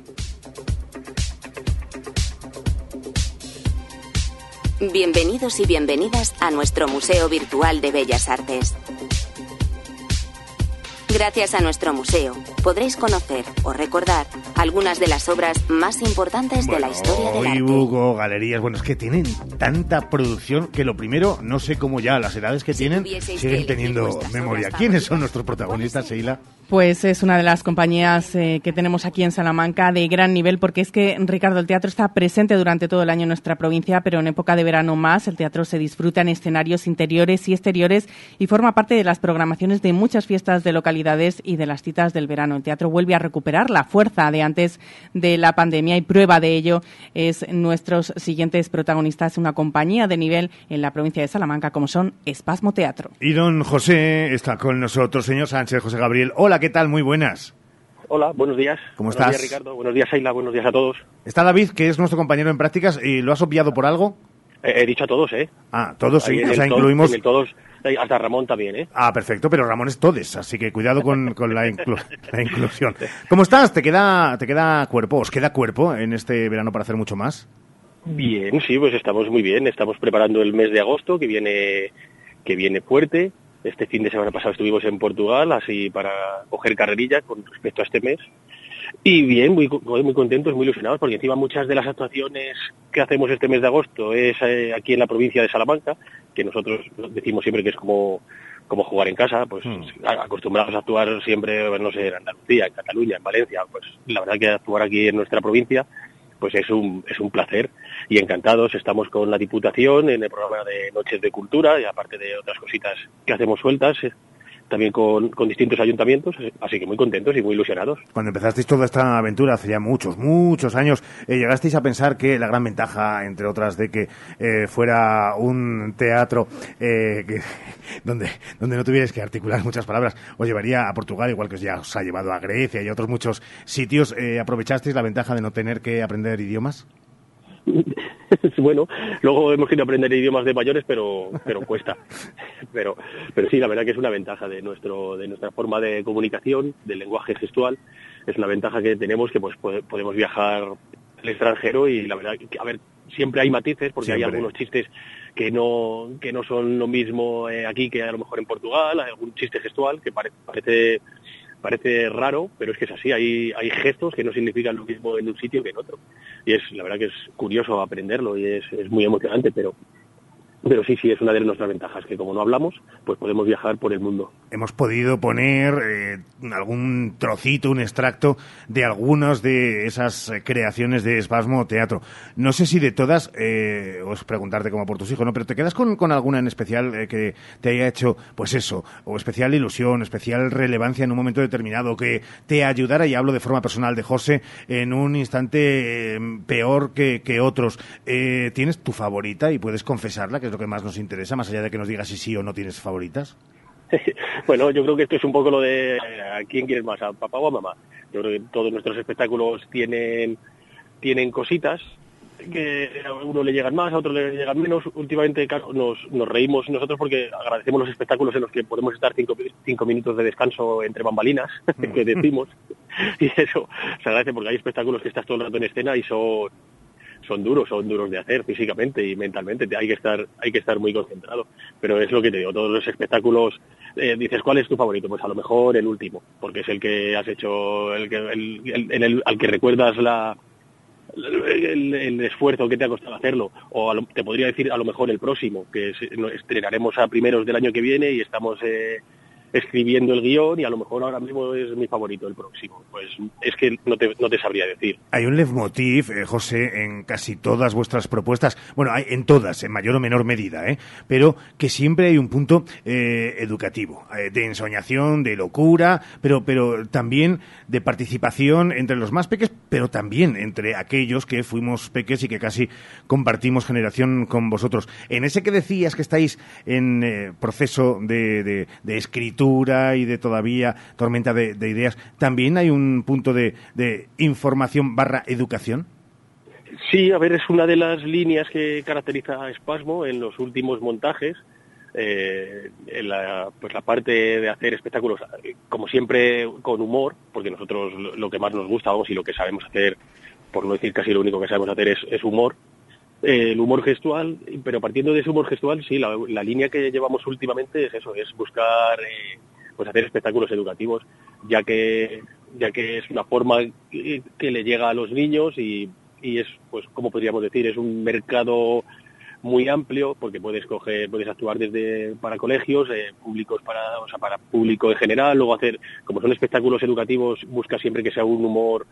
Bienvenidos y bienvenidas a nuestro Museo Virtual de Bellas Artes. Gracias a nuestro museo podréis conocer o recordar algunas de las obras más importantes de la historia del Hoy arte. Hugo, galerías, bueno, es que tienen tanta producción que lo primero, no sé cómo ya las edades que tienen siguen teniendo memoria. ¿Quiénes son nuestros protagonistas, Sheila? Pues es una de las compañías eh, que tenemos aquí en Salamanca de gran nivel, porque es que, Ricardo, el teatro está presente durante todo el año en nuestra provincia, pero en época de verano más. El teatro se disfruta en escenarios interiores y exteriores y forma parte de las programaciones de muchas fiestas de localidades y de las citas del verano. El teatro vuelve a recuperar la fuerza de antes de la pandemia y prueba de ello es nuestros siguientes protagonistas, una compañía de nivel en la provincia de Salamanca, como son Espasmo Teatro. Y don José está con nosotros, señor Sánchez, José Gabriel. Hola, ¿qué tal? Muy buenas. Hola, buenos días. ¿Cómo buenos estás? días, Ricardo. Buenos días, Sheila. Buenos días a todos. Está David, que es nuestro compañero en prácticas, y lo has obviado por algo. Eh, he dicho a todos, ¿eh? Ah, todos sí, o sea, incluimos... en el todos, eh, hasta Ramón también, ¿eh? Ah, perfecto, pero Ramón es todes, así que cuidado con, con la, inclu- la inclusión. ¿Cómo estás? ¿Te queda, ¿Te queda cuerpo? ¿Os queda cuerpo en este verano para hacer mucho más? Bien, sí, pues estamos muy bien. Estamos preparando el mes de agosto, que viene, que viene fuerte. Este fin de semana pasado estuvimos en Portugal, así para coger carrerilla con respecto a este mes. Y bien, muy, muy contentos, muy ilusionados, porque encima muchas de las actuaciones que hacemos este mes de agosto es eh, aquí en la provincia de Salamanca, que nosotros decimos siempre que es como, como jugar en casa, pues a- acostumbrados a actuar siempre, no sé, en Andalucía, en Cataluña, en Valencia, pues la verdad que actuar aquí en nuestra provincia pues es un, es un placer y encantados. Estamos con la Diputación en el programa de Noches de Cultura y aparte de otras cositas que hacemos sueltas, eh, también con, distintos ayuntamientos, eh, así que muy contentos y muy ilusionados. Cuando empezasteis toda esta aventura hace ya muchos, muchos años, eh, llegasteis a pensar que la gran ventaja, entre otras, de que eh, fuera un teatro eh, que, donde, donde no tuvierais que articular muchas palabras, os llevaría a Portugal, igual que os ya os ha llevado a Grecia y a otros muchos sitios, eh, ¿aprovechasteis la ventaja de no tener que aprender idiomas? bueno, luego hemos querido aprender idiomas de mayores, pero, pero cuesta. Pero, pero sí, la verdad que es una ventaja de nuestro, de nuestra forma de comunicación, del lenguaje gestual. Es una ventaja que tenemos que pues pode- podemos viajar al extranjero y la verdad que, a ver, siempre hay matices porque hay algunos chistes que no, que no son lo mismo eh, aquí que a lo mejor en Portugal, hay algún chiste gestual que pare- parece parece raro, pero es que es así, hay, hay gestos que no significan lo mismo en un sitio que en otro. Y es la verdad que es curioso aprenderlo y es, es muy emocionante, pero, pero sí, sí, es una de nuestras ventajas, que como no hablamos, pues podemos viajar por el mundo. hemos podido poner eh, algún trocito, un extracto de algunas de esas creaciones de Espasmo Teatro. No sé si de todas, eh, os preguntarte como por tus hijos, ¿no? Pero ¿te quedas con, con alguna en especial eh, que te haya hecho, pues eso, o especial ilusión, especial relevancia en un momento determinado, que te ayudara, y hablo de forma personal de José, en un instante eh, peor que, que otros? ¿Tienes tu favorita y puedes confesarla, que lo que más nos interesa, más allá de que nos digas si sí o no tienes favoritas? Bueno, yo creo que esto es un poco lo de a quién quieres más, a papá o a mamá. Yo creo que todos nuestros espectáculos tienen, tienen cositas que a uno le llegan más, a otro le llegan menos. Últimamente nos, nos reímos nosotros porque agradecemos los espectáculos en los que podemos estar cinco, cinco minutos de descanso entre bambalinas, que decimos. Y eso se agradece porque hay espectáculos que estás todo el rato en escena y son son duros, son duros de hacer físicamente y mentalmente, te- hay que estar, hay que estar muy concentrado. Pero es lo que te digo, todos los espectáculos, eh, dices, ¿cuál es tu favorito? Pues a lo mejor el último, porque es el que has hecho, el que, el, al que recuerdas la, el, esfuerzo que te ha costado hacerlo. O lo- te podría decir a lo mejor el próximo, que es- estrenaremos a primeros del año que viene y estamos eh, escribiendo el guion y a lo mejor ahora mismo es mi favorito el próximo. Pues es que no te, no te sabría decir. Hay un leitmotiv, eh, José, en casi todas vuestras propuestas. Bueno, hay en todas, en mayor o menor medida, ¿eh? Pero que siempre hay un punto eh, educativo, eh, de ensoñación, de locura, pero, pero también de participación entre los más peques, pero también entre aquellos que fuimos peques y que casi compartimos generación con vosotros. En ese que decías que estáis en eh, proceso de, de- de escritura y de todavía tormenta de, de ideas, ¿también hay un punto de, información barra educación? Sí, a ver, es una de las líneas que caracteriza a Espasmo en los últimos montajes. eh, en la, pues la parte de hacer espectáculos, como siempre, con humor, porque nosotros lo, que más nos gusta, vamos, y lo que sabemos hacer, por no decir casi lo único que sabemos hacer es, humor, el humor gestual, pero partiendo de ese humor gestual, sí, la, la línea que llevamos últimamente es eso, es buscar eh, pues hacer espectáculos educativos, ya que ya que es una forma que, le llega a los niños y, y es, pues, como podríamos decir, es un mercado muy amplio porque puedes coger, puedes actuar desde para colegios, eh, públicos para, o sea, para público en general, luego hacer, como son espectáculos educativos, busca siempre que sea un humor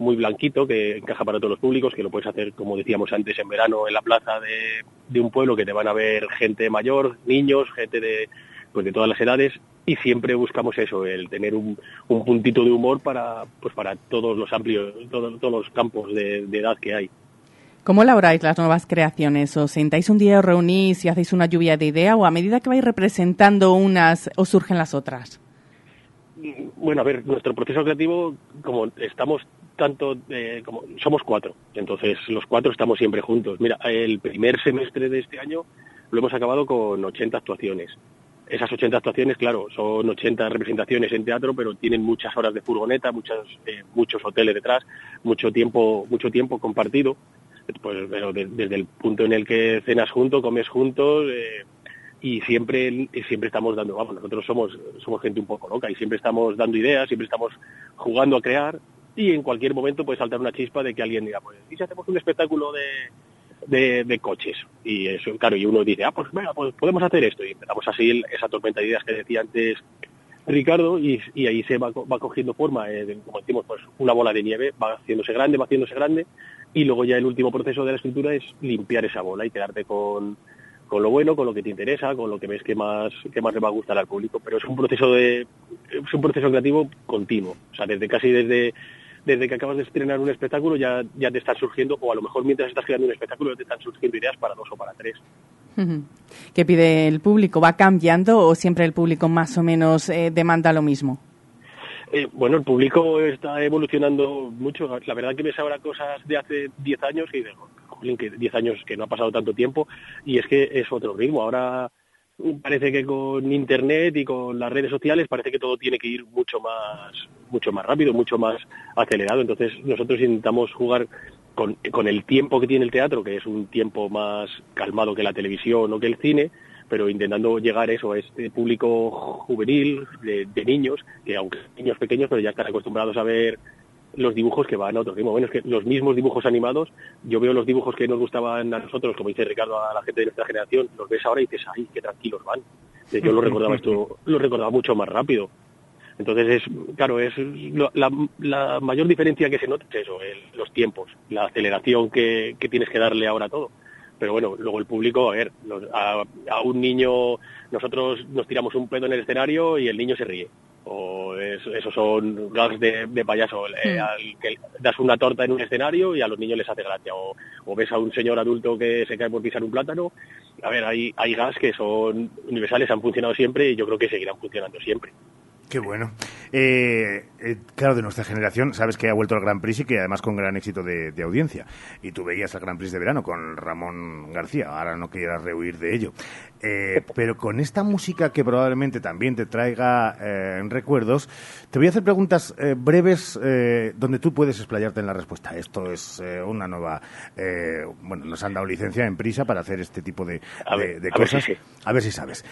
muy blanquito, que encaja para todos los públicos, que lo puedes hacer, como decíamos antes, en verano en la plaza de, de un pueblo, que te van a ver gente mayor, niños, gente de, pues de todas las edades, y siempre buscamos eso, el tener un, un puntito de humor para, pues para todos los amplios, todos, todos los campos de, de edad que hay. ¿Cómo elaboráis las nuevas creaciones? ¿Os sentáis un día, os reunís y hacéis una lluvia de idea o a medida que vais representando unas os surgen las otras? Bueno, a ver, nuestro proceso creativo, como estamos tanto, eh, como somos cuatro, entonces los cuatro estamos siempre juntos. Mira, el primer semestre de este año lo hemos acabado con 80 actuaciones. Esas 80 actuaciones, claro, son 80 representaciones en teatro, pero tienen muchas horas de furgoneta, muchas, eh, muchos hoteles detrás, mucho tiempo, mucho tiempo compartido. Pues desde el punto en el que cenas juntos, comes juntos, eh, y siempre siempre estamos dando vamos nosotros somos somos gente un poco loca y siempre estamos dando ideas siempre estamos jugando a crear y en cualquier momento puede saltar una chispa de que alguien diga pues y si hacemos un espectáculo de de, coches y eso claro y uno dice ah pues venga pues podemos hacer esto y empezamos así esa tormenta de ideas que decía antes Ricardo y, y ahí se va, va cogiendo forma, eh, como decimos, pues una bola de nieve, va haciéndose grande, va haciéndose grande y luego ya el último proceso de la escritura es limpiar esa bola y quedarte con, con lo bueno, con lo que te interesa, con lo que ves que más, que más le va a gustar al público. Pero es un proceso de, es un proceso creativo continuo. O sea, desde casi desde, desde que acabas de estrenar un espectáculo ya, ya te están surgiendo, o a lo mejor mientras estás creando un espectáculo ya te están surgiendo ideas para dos o para tres. ¿Qué pide el público? ¿Va cambiando o siempre el público más o menos eh, demanda lo mismo? Eh, bueno, el público está evolucionando mucho. La verdad que ves ahora cosas de hace 10 años que dices, "Jolín, que 10 años que no ha pasado tanto tiempo y es que es otro ritmo. Ahora parece que con internet y con las redes sociales parece que todo tiene que ir mucho más mucho más rápido, mucho más acelerado. Entonces nosotros intentamos jugar con, con el tiempo que tiene el teatro, que es un tiempo más calmado que la televisión o que el cine, pero intentando llegar eso a este público juvenil de, de niños, que aunque niños pequeños, pero ya están acostumbrados a ver los dibujos que van a otro ritmo. Bueno, es que los mismos dibujos animados, yo veo los dibujos que nos gustaban a nosotros, como dice Ricardo, a la gente de nuestra generación, los ves ahora y dices, ay, qué tranquilos van. Yo lo recordaba esto, lo recordaba mucho más rápido. Entonces, es, claro, es la, la mayor diferencia que se nota es eso, el- los tiempos, la aceleración que, que tienes que darle ahora a todo. Pero bueno, luego el público, a ver, los- a, a un niño, nosotros nos tiramos un pedo en el escenario y el niño se ríe. O es- esos son gags de, de payaso. eh, al que das una torta en un escenario y a los niños les hace gracia. O, o ves a un señor adulto que se cae por pisar un plátano. A ver, hay, hay gags que son universales, han funcionado siempre y yo creo que seguirán funcionando siempre. Qué bueno. Eh, eh, claro, de nuestra generación, sabes que ha vuelto el Gran Prix y que además con gran éxito de, de audiencia. Y tú veías el Gran Prix de verano con Ramón García, ahora no quieras rehuir de ello. Eh, pero con esta música que probablemente también te traiga eh, recuerdos, te voy a hacer preguntas eh, breves eh, donde tú puedes explayarte en la respuesta. Esto es una nueva... eh, bueno, nos han dado licencia en prisa para hacer este tipo de, A de- ver, de a ver cosas. si sí. A ver si sabes.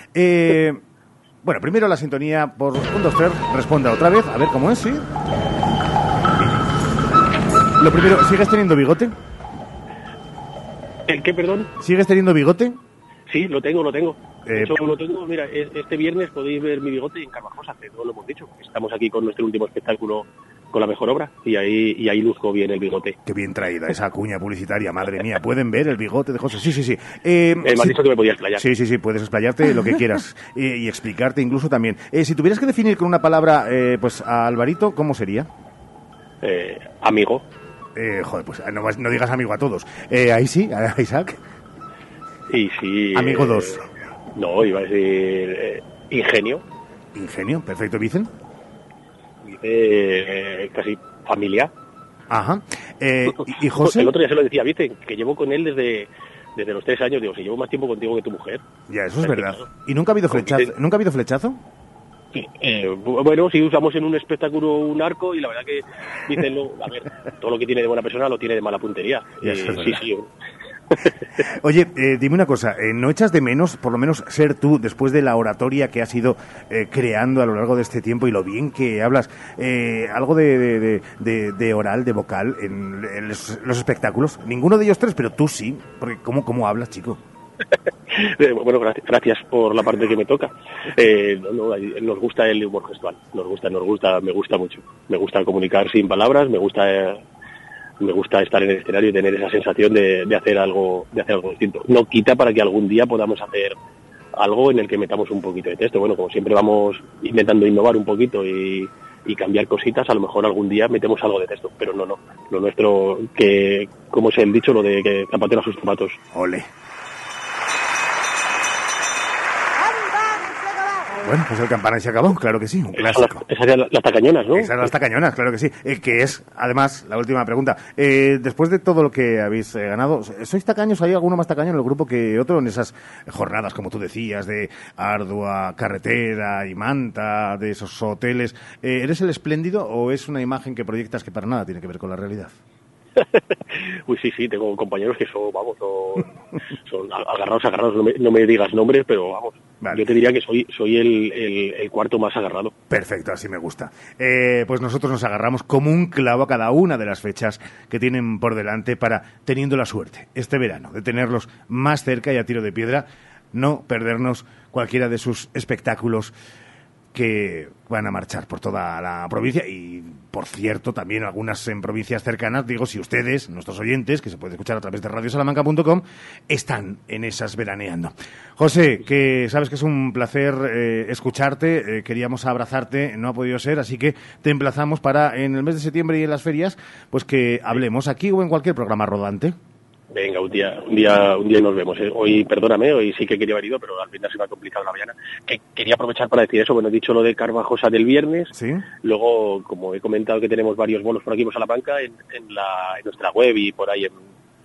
Bueno, primero la sintonía por 1, 2, 3, responda otra vez, a ver cómo es, ¿sí? Lo primero, ¿sigues teniendo bigote? ¿El qué, perdón? ¿Sigues teniendo bigote? Sí, lo tengo, lo tengo. De Eh, hecho, lo tengo. Mira, e- este viernes podéis ver mi bigote en Carvajosa, que no lo hemos dicho. Estamos aquí con nuestro último espectáculo con la mejor obra y ahí, y ahí luzco bien el bigote. Qué bien traída esa cuña publicitaria, madre mía. ¿Pueden ver el bigote de José? Sí, sí, sí. Eh, has sí- que me podía explayar. Sí, sí, sí, puedes explayarte lo que quieras y, y explicarte incluso también. Eh, si tuvieras que definir con una palabra, eh, pues a Alvarito, ¿cómo sería? Eh, amigo. Eh, joder, pues no, no digas amigo a todos. Eh, ahí sí, a Isaac. Y sí. Amigo dos. No, iba a decir ingenio. Ingenio, perfecto, Vicen. Eh, casi familia. Ajá. Eh, y, José. El otro día se lo decía Vicen, que llevo con él desde, desde los tres años, digo, si llevo más tiempo contigo que tu mujer. Ya, eso es verdad. ¿Y nunca ha habido flechazo? ¿Nunca ha habido flechazo? Eh, bu- bueno, si usamos en un espectáculo un arco y la verdad que dicen, a ver, todo lo que tiene de buena persona lo tiene de mala puntería. Eh, sí, sí. Oye, eh, dime una cosa, eh, ¿no echas de menos, por lo menos, ser tú, después de la oratoria que has ido eh, creando a lo largo de este tiempo y lo bien que hablas, eh, algo de, oral, de vocal en, los, los espectáculos? Ninguno de ellos tres, pero tú sí, porque ¿cómo, cómo hablas, chico? Bueno, gracias, por la parte que me toca. No, nos gusta el humor gestual, nos gusta, nos gusta, me gusta mucho. Me gusta comunicar sin palabras, me gusta, me gusta estar en el escenario y tener esa sensación de, de hacer algo, de hacer algo distinto. No quita para que algún día podamos hacer algo en el que metamos un poquito de texto. Bueno, como siempre vamos intentando innovar un poquito y, y cambiar cositas, a lo mejor algún día metemos algo de texto, pero no, no. Lo nuestro, que, como es el dicho, lo de que zapatero a sus zapatos. Ole. Bueno, pues el campana se acabó, claro que sí, un clásico. Esas eran las tacañonas, ¿no? Esas las tacañonas, claro que sí. Eh, que es, además, la última pregunta. Eh, después de todo lo que habéis eh, ganado, ¿sois tacaños? ¿Hay alguno más tacaño en el grupo que otro en esas jornadas, como tú decías, de ardua carretera y manta, de esos hoteles? Eh, ¿Eres el espléndido o es una imagen que proyectas que para nada tiene que ver con la realidad? Uy, sí, sí, tengo compañeros que son, vamos, son, son agarrados, agarrados, no me, no me digas nombres, pero vamos, yo te diría que soy, soy el, el- el cuarto más agarrado. Perfecto, así me gusta. Eh, pues nosotros nos agarramos como un clavo a cada una de las fechas que tienen por delante para, teniendo la suerte, este verano, de tenerlos más cerca y a tiro de piedra, no perdernos cualquiera de sus espectáculos que van a marchar por toda la provincia y, por cierto, también algunas en provincias cercanas. Digo, si ustedes, nuestros oyentes, que se puede escuchar a través de radiosalamanca.com, están en esas veraneando. José, que sabes que es un placer eh, escucharte, eh, queríamos abrazarte, no ha podido ser, así que te emplazamos para en el mes de septiembre y en las ferias, pues que hablemos aquí o en cualquier programa rodante. Venga, un día, un día, un día nos vemos. ¿eh? Hoy, perdóname, hoy sí que quería haber ido, pero al final se me ha complicado la mañana. Que quería aprovechar para decir eso. Bueno, he dicho lo de Carvajosa del viernes. Sí. Luego, como he comentado que tenemos varios bolos por aquí por Salamanca, en, en, la, en nuestra web y por ahí en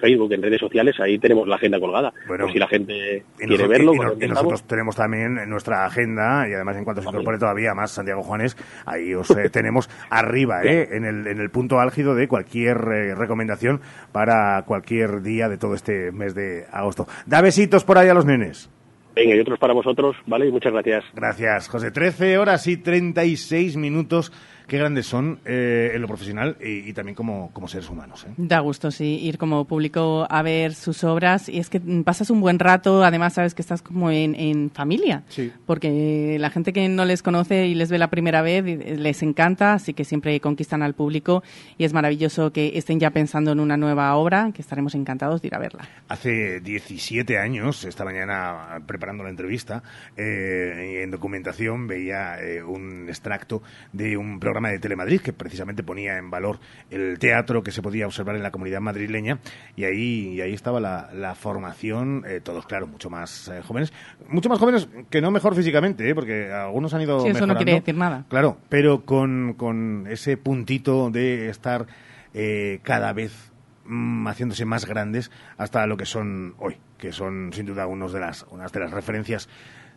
Facebook, en redes sociales, ahí tenemos la agenda colgada. Bueno, Por si la gente quiere noso- verlo, y no- y nosotros tenemos también en nuestra agenda, y además en cuanto se incorpore todavía más Santiago Juanes, ahí os eh, tenemos arriba, ¿eh? en, el, en el punto álgido de cualquier eh, recomendación para cualquier día de todo este mes de agosto. Da besitos por ahí a los nenes. Venga, y otros para vosotros, ¿vale? Y muchas gracias. Gracias, José. 13 horas y 36 minutos. Qué grandes son eh, en lo profesional y, y también como, como seres humanos. ¿eh? Da gusto, sí, ir como público a ver sus obras. Y es que pasas un buen rato, además sabes que estás como en, en familia. Sí. Porque la gente que no les conoce y les ve la primera vez les encanta, así que siempre conquistan al público. Y es maravilloso que estén ya pensando en una nueva obra, que estaremos encantados de ir a verla. Hace 17 años, esta mañana preparando la entrevista, eh, en documentación veía eh, un extracto de un programa de Telemadrid que precisamente ponía en valor el teatro que se podía observar en la comunidad madrileña y ahí, y ahí estaba la, la formación, eh, todos claro, mucho más eh, jóvenes, mucho más jóvenes que no mejor físicamente, eh, porque algunos han ido Sí, eso no quiere decir nada. Claro, pero con, con ese puntito de estar eh, cada vez mm, haciéndose más grandes hasta lo que son hoy, que son sin duda unos de las, unas de las referencias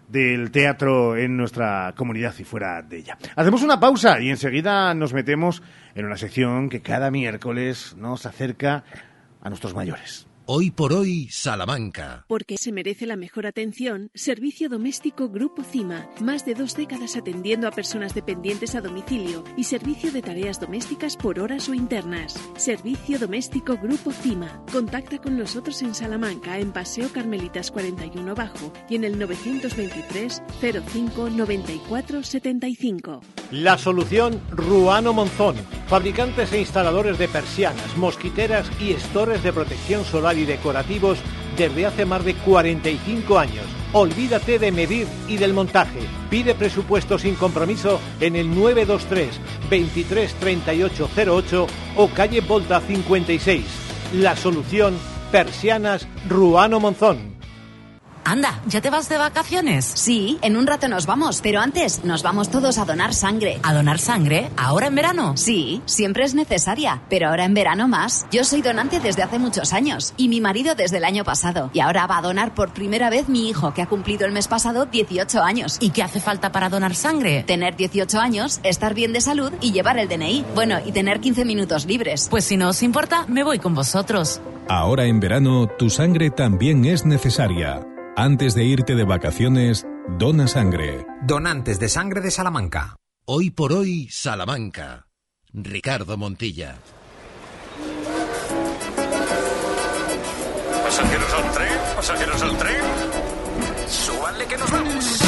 del teatro en nuestra comunidad y fuera de ella. Hacemos una pausa y enseguida nos metemos en una sección que cada miércoles nos acerca a nuestros mayores. Hoy por hoy, Salamanca. Porque se merece la mejor atención, Servicio Doméstico Grupo CIMA. Más de dos décadas atendiendo a personas dependientes a domicilio y servicio de tareas domésticas por horas o internas. Servicio Doméstico Grupo CIMA. Contacta con nosotros en Salamanca, en Paseo Carmelitas 41 Bajo y en el 923 05 94 75. La solución Ruano Monzón, fabricantes e instaladores de persianas, mosquiteras y estores de protección solar y decorativos desde hace más de 45 años. Olvídate de medir y del montaje. Pide presupuesto sin compromiso en el 923 23 38 08 o calle Volta 56. La solución Persianas Ruano Monzón. Anda, ¿ya te vas de vacaciones? Sí, en un rato nos vamos, pero antes nos vamos todos a donar sangre. ¿A donar sangre? ¿Ahora en verano? Sí, siempre es necesaria, pero ahora en verano más. Yo soy donante desde hace muchos años y mi marido desde el año pasado. Y ahora va a donar por primera vez mi hijo, que ha cumplido el mes pasado 18 años. ¿Y qué hace falta para donar sangre? Tener 18 años, estar bien de salud y llevar el DNI. Bueno, y tener 15 minutos libres. Pues si no os importa, me voy con vosotros. Ahora en verano, tu sangre también es necesaria. Antes de irte de vacaciones, dona sangre. Donantes de sangre de Salamanca. Hoy por hoy, Salamanca. Ricardo Montilla. ¿Pasajeros al tren? ¿Pasajeros al tren? Súbanle que nos vamos.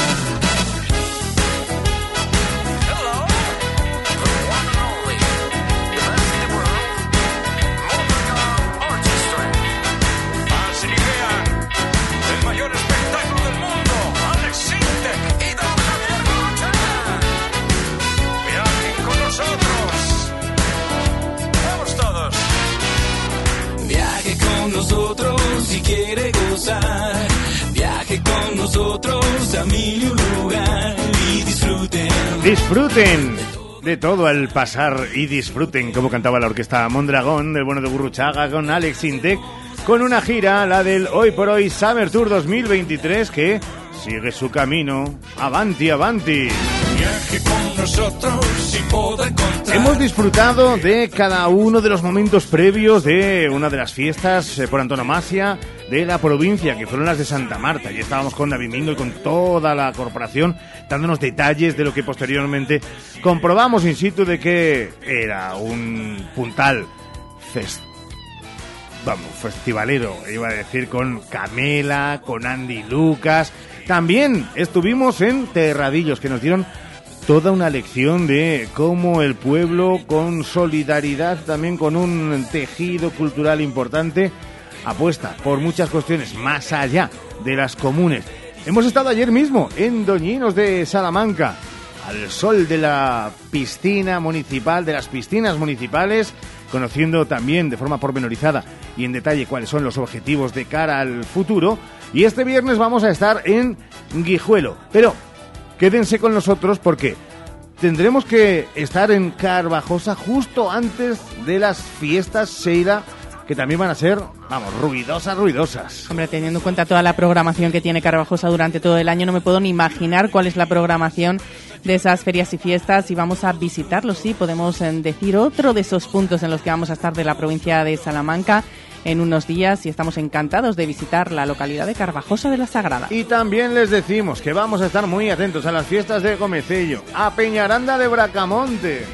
Quiere gozar. Viaje con nosotros a mil lugar y disfruten. Disfruten de todo al pasar y disfruten como cantaba la orquesta Mondragón del bueno de Gurruchaga con Alex Intec con una gira, la del Hoy por Hoy Summer Tour 2023 que sigue su camino. Avanti, avanti. Hemos disfrutado de cada uno de los momentos previos de una de las fiestas eh, por antonomasia de la provincia, que fueron las de Santa Marta. Y estábamos con David Mingo y con toda la corporación dándonos detalles de lo que posteriormente comprobamos in situ de que era un puntal vamos, festivalero, iba a decir, con Camela, con Andy Lucas. También estuvimos en Terradillos, que nos dieron toda una lección de cómo el pueblo, con solidaridad, también con un tejido cultural importante, apuesta por muchas cuestiones más allá de las comunes. Hemos estado ayer mismo en Doñinos de Salamanca, al sol de la piscina municipal, de las piscinas municipales, conociendo también de forma pormenorizada y en detalle cuáles son los objetivos de cara al futuro. Y este viernes vamos a estar en Guijuelo. Pero quédense con nosotros porque tendremos que estar en Carvajosa justo antes de las fiestas Seida que también van a ser, vamos, ruidosas, ruidosas. Hombre, teniendo en cuenta toda la programación que tiene Carvajosa durante todo el año, no me puedo ni imaginar cuál es la programación de esas ferias y fiestas y vamos a visitarlos, sí, podemos eh, decir otro de esos puntos en los que vamos a estar de la provincia de Salamanca en unos días y estamos encantados de visitar la localidad de Carvajosa de la Sagrada. Y también les decimos que vamos a estar muy atentos a las fiestas de Comecello, a Peñaranda de Bracamonte.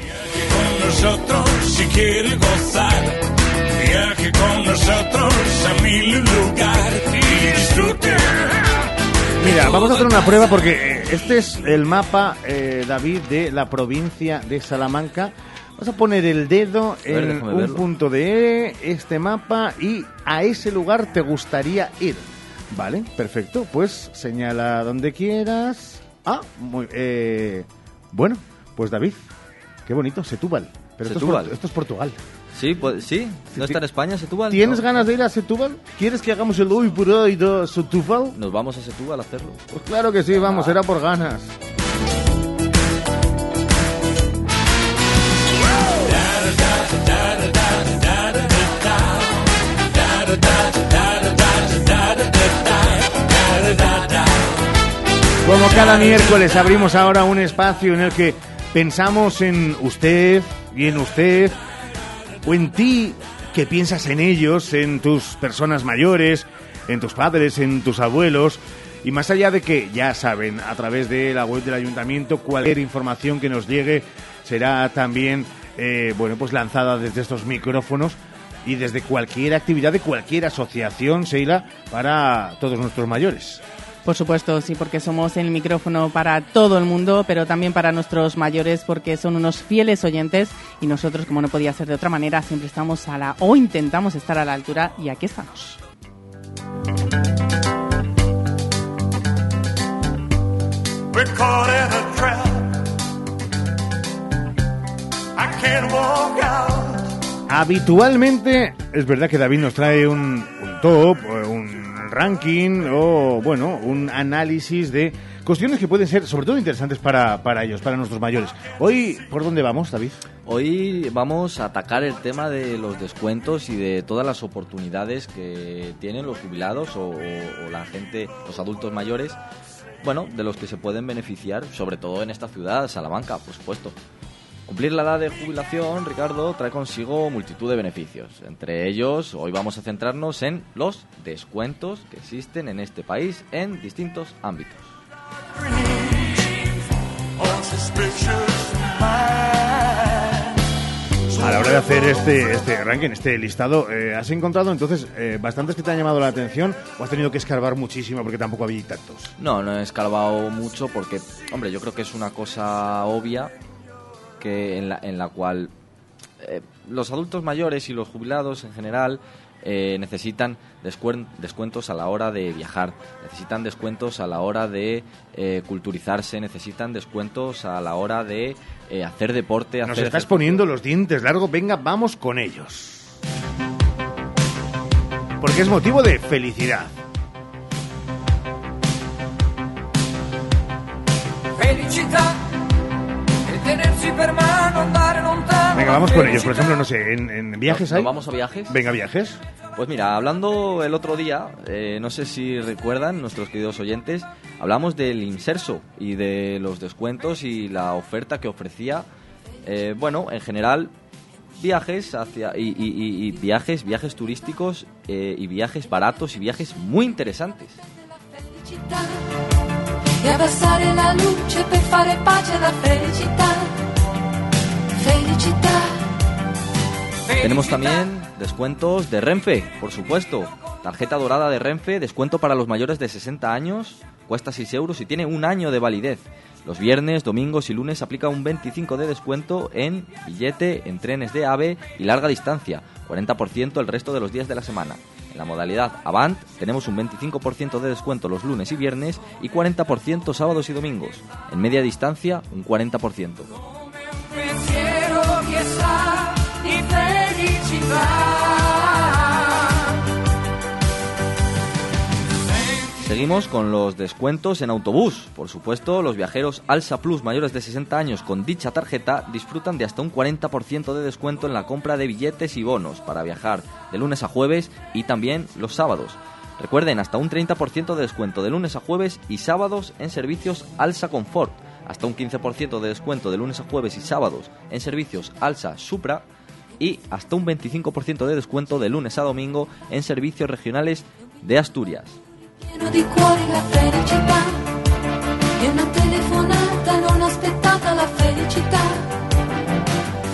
Con nosotros si quiere gozar. Viaje con nosotros a un lugar y disfrute. Mira, vamos a hacer una prueba porque eh, este es el mapa, eh, David, de la provincia de Salamanca. Vas a poner el dedo ver, en un verlo. punto de este mapa y a ese lugar te gustaría ir. Vale, perfecto. Pues señala donde quieras. Ah, muy, eh, bueno, pues David, qué bonito, Setúbal. Pero esto es, Setúbal. Esto es Portugal. Sí, pues, sí. ¿No está en España Setúbal? ¿Tienes No. ganas de ir a Setúbal? ¿Quieres que hagamos el hoy por hoy de Setúbal? Nos vamos a Setúbal a hacerlo. Pues claro que sí, vamos, será por ganas. Como cada miércoles abrimos ahora un espacio en el que pensamos en usted y en usted o en ti que piensas en ellos, en tus personas mayores, en tus padres, en tus abuelos. Y más allá de que, ya saben, a través de la web del ayuntamiento, cualquier información que nos llegue será también, eh, bueno, pues lanzada desde estos micrófonos y desde cualquier actividad de cualquier asociación, Seila, para todos nuestros mayores. Por supuesto, sí, porque somos el micrófono para todo el mundo, pero también para nuestros mayores, porque son unos fieles oyentes y nosotros, como no podía ser de otra manera, siempre estamos a la o intentamos estar a la altura y aquí estamos. We're caught in a trap. Habitualmente, es verdad que David nos trae un, un top, eh, un ranking o, bueno, un análisis de cuestiones que pueden ser, sobre todo, interesantes para, para ellos, para nuestros mayores. Hoy, ¿por dónde vamos, David? Hoy vamos a atacar el tema de los descuentos y de todas las oportunidades que tienen los jubilados o, o la gente, los adultos mayores, bueno, de los que se pueden beneficiar, sobre todo en esta ciudad, Salamanca, por supuesto. Cumplir la edad de jubilación, Ricardo, trae consigo multitud de beneficios. Entre ellos, hoy vamos a centrarnos en los descuentos que existen en este país en distintos ámbitos. A la hora de hacer este, este ranking, este listado, eh, ¿has encontrado entonces eh, bastantes que te han llamado la atención o has tenido que escarbar muchísimo porque tampoco había tantos? No, no he escarbado mucho porque, hombre, yo creo que es una cosa obvia que en la, en la cual eh, los adultos mayores y los jubilados en general eh, necesitan descuen- descuentos a la hora de viajar, necesitan descuentos a la hora de eh, culturizarse, necesitan descuentos a la hora de eh, hacer deporte, Nos hacer estás ejercicio. poniendo los dientes largos, venga, vamos con ellos. Porque es motivo de felicidad. Felicità Venga, vamos con ellos. Por ejemplo, no sé, ¿en, en viajes ¿No- hay? no vamos a viajes? Venga, viajes. Pues mira, hablando el otro día, eh, no sé si recuerdan nuestros queridos oyentes, hablamos del inserso y de los descuentos y la oferta que ofrecía, eh, bueno, en general viajes hacia y, y- y- y viajes, viajes turísticos eh, y viajes baratos y viajes muy interesantes. E abbassare la luce per fare pace alla felicità. Felicità. Tenemos también descuentos de Renfe, por supuesto. Tarjeta dorada de Renfe, descuento para los mayores de 60 años, cuesta 6 euros y tiene un año de validez. Los viernes, domingos y lunes aplica un 25 de descuento en billete, en trenes de AVE y larga distancia, 40% el resto de los días de la semana. En la modalidad Avant tenemos un 25% de descuento los lunes y viernes y 40% sábados y domingos. En media distancia, un 40%. Pensiero Seguimos con los descuentos en autobús. Por supuesto, los viajeros Alsa Plus mayores de 60 años con dicha tarjeta disfrutan de hasta un 40% de descuento en la compra de billetes y bonos para viajar de lunes a jueves y también los sábados. Recuerden, hasta un 30% de descuento de lunes a jueves y sábados en servicios Alsa Confort. Hasta un 15% de descuento de lunes a jueves y sábados en servicios Alsa Supra y hasta un 25% de descuento de lunes a domingo en servicios regionales de Asturias.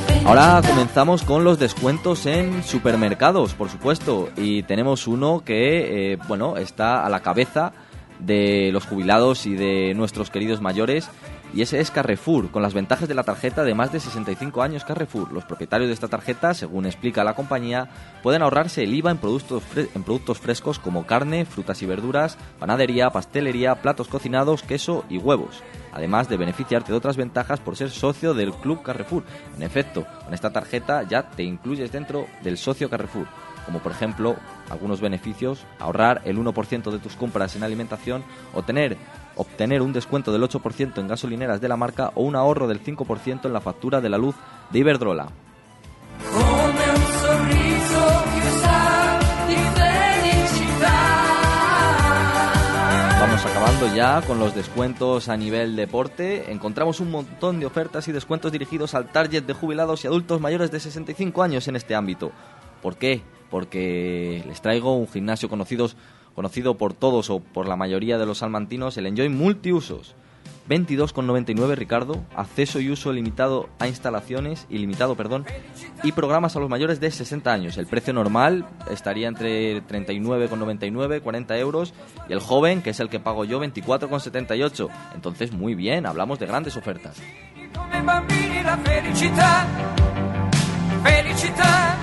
E. Ahora comenzamos con los descuentos en supermercados, por supuesto, y tenemos uno que, eh, bueno, está a la cabeza de los jubilados y de nuestros queridos mayores, y ese es Carrefour, con las ventajas de la tarjeta de más de 65 años Carrefour. Los propietarios de esta tarjeta, según explica la compañía, pueden ahorrarse el IVA en productos, en productos frescos como carne, frutas y verduras, panadería, pastelería, platos cocinados, queso y huevos. Además de beneficiarte de otras ventajas por ser socio del Club Carrefour. En efecto, con esta tarjeta ya te incluyes dentro del socio Carrefour como por ejemplo algunos beneficios, ahorrar el 1% de tus compras en alimentación o tener, obtener un descuento del 8% en gasolineras de la marca o un ahorro del 5% en la factura de la luz de Iberdrola. Vamos acabando ya con los descuentos a nivel deporte. Encontramos un montón de ofertas y descuentos dirigidos al target de jubilados y adultos mayores de 65 años en este ámbito. ¿Por qué? Porque les traigo un gimnasio conocidos, conocido por todos o por la mayoría de los salmantinos, el Enjoy Multiusos. 22,99 Ricardo, acceso y uso limitado a instalaciones, ilimitado, perdón, y programas a los mayores de 60 años. El precio normal estaría entre 39,99, 40 euros, y el joven, que es el que pago yo, 24,78. Entonces, muy bien, hablamos de grandes ofertas.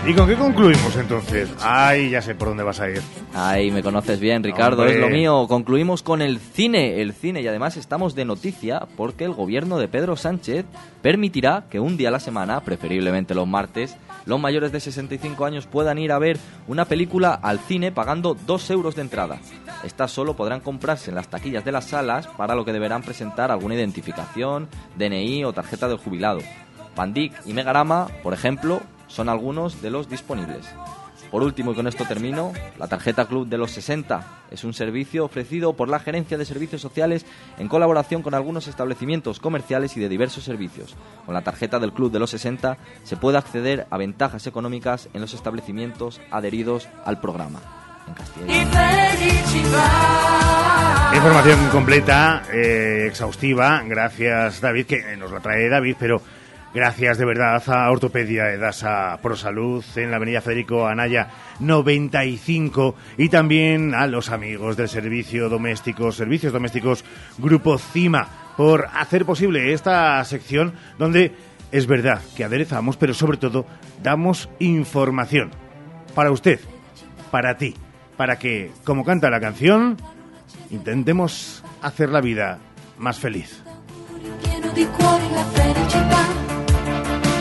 ¿Y con qué concluimos entonces? Ay, ya sé por dónde vas a ir. Ahí me conoces bien, Ricardo, Hombre. es lo mío. Concluimos con el cine, el cine y además estamos de noticia porque el gobierno de Pedro Sánchez permitirá que un día a la semana, preferiblemente los martes, los mayores de 65 años puedan ir a ver una película al cine pagando 2 euros de entrada. Estas solo podrán comprarse en las taquillas de las salas, para lo que deberán presentar alguna identificación, DNI o tarjeta del jubilado. Pandic y Megarama, por ejemplo, son algunos de los disponibles. Por último, y con esto termino, la tarjeta Club de los 60 es un servicio ofrecido por la Gerencia de Servicios Sociales en colaboración con algunos establecimientos comerciales y de diversos servicios. Con la tarjeta del Club de los 60 se puede acceder a ventajas económicas en los establecimientos adheridos al programa. Información completa, eh, exhaustiva. Gracias, David, que nos la trae David, pero gracias de verdad a Ortopedia Edasa Prosalud en la avenida Federico Anaya 95 y también a los amigos del Servicio Doméstico, Servicios Domésticos Grupo CIMA por hacer posible esta sección donde es verdad que aderezamos, pero sobre todo damos información para usted, para ti, para que, como canta la canción, intentemos hacer la vida más feliz.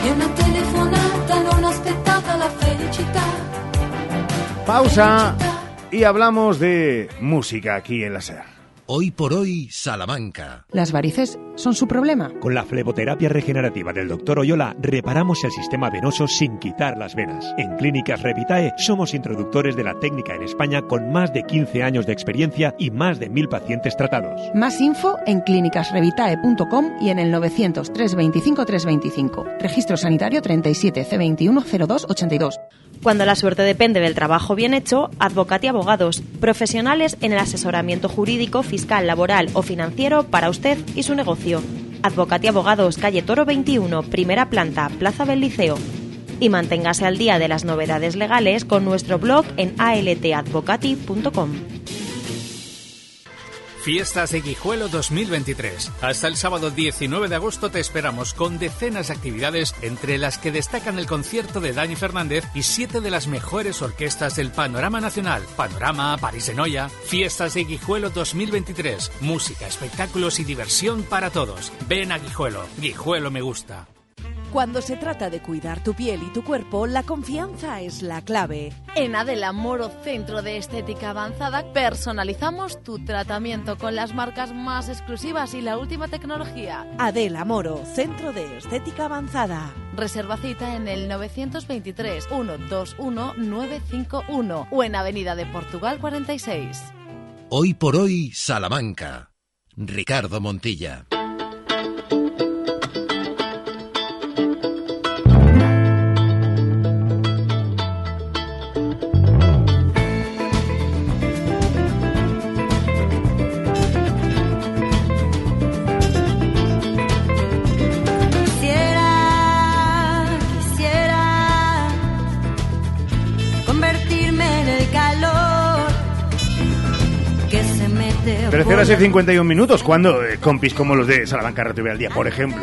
E una telefonata non aspettata la felicità Pausa y hablamos de música aquí en la SER. Hoy por hoy, Salamanca. ¿Las varices son su problema? Con la fleboterapia regenerativa del Dr. Oyola reparamos el sistema venoso sin quitar las venas. En Clínicas Revitae somos introductores de la técnica en España con más de 15 años de experiencia y más de mil pacientes tratados. Más info en clínicasrevitae.com y en el 900 325 325. Registro sanitario 37 C21 0282. Cuando la suerte depende del trabajo bien hecho, Advocati Abogados, profesionales en el asesoramiento jurídico, fiscal, laboral o financiero para usted y su negocio. Advocati Abogados, calle Toro 21, primera planta, Plaza del Liceo. Y manténgase al día de las novedades legales con nuestro blog en altadvocati.com. Fiestas de Guijuelo 2023. Hasta el sábado 19 de agosto te esperamos con decenas de actividades, entre las que destacan el concierto de Dani Fernández y siete de las mejores orquestas del panorama nacional. Panorama, París de Noia. Fiestas de Guijuelo 2023. Música, espectáculos y diversión para todos. Ven a Guijuelo. Guijuelo me gusta. Cuando se trata de cuidar tu piel y tu cuerpo, la confianza es la clave. En Adela Moro Centro de Estética Avanzada personalizamos tu tratamiento con las marcas más exclusivas y la última tecnología. Adela Moro, Centro de Estética Avanzada. Reserva cita en el 923 121 951 o en Avenida de Portugal 46. Hoy por hoy, Salamanca. Ricardo Montilla. 13 por horas y la- 51 minutos, cuando eh, compis como los de Salamanca RTV al día, por ejemplo,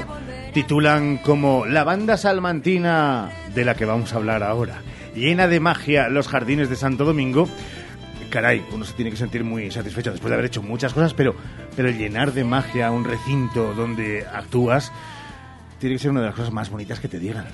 titulan como La banda salmantina de la que vamos a hablar ahora, llena de magia los jardines de Santo Domingo. Caray, uno se tiene que sentir muy satisfecho después de haber hecho muchas cosas, pero, pero llenar de magia un recinto donde actúas tiene que ser una de las cosas más bonitas que te digan.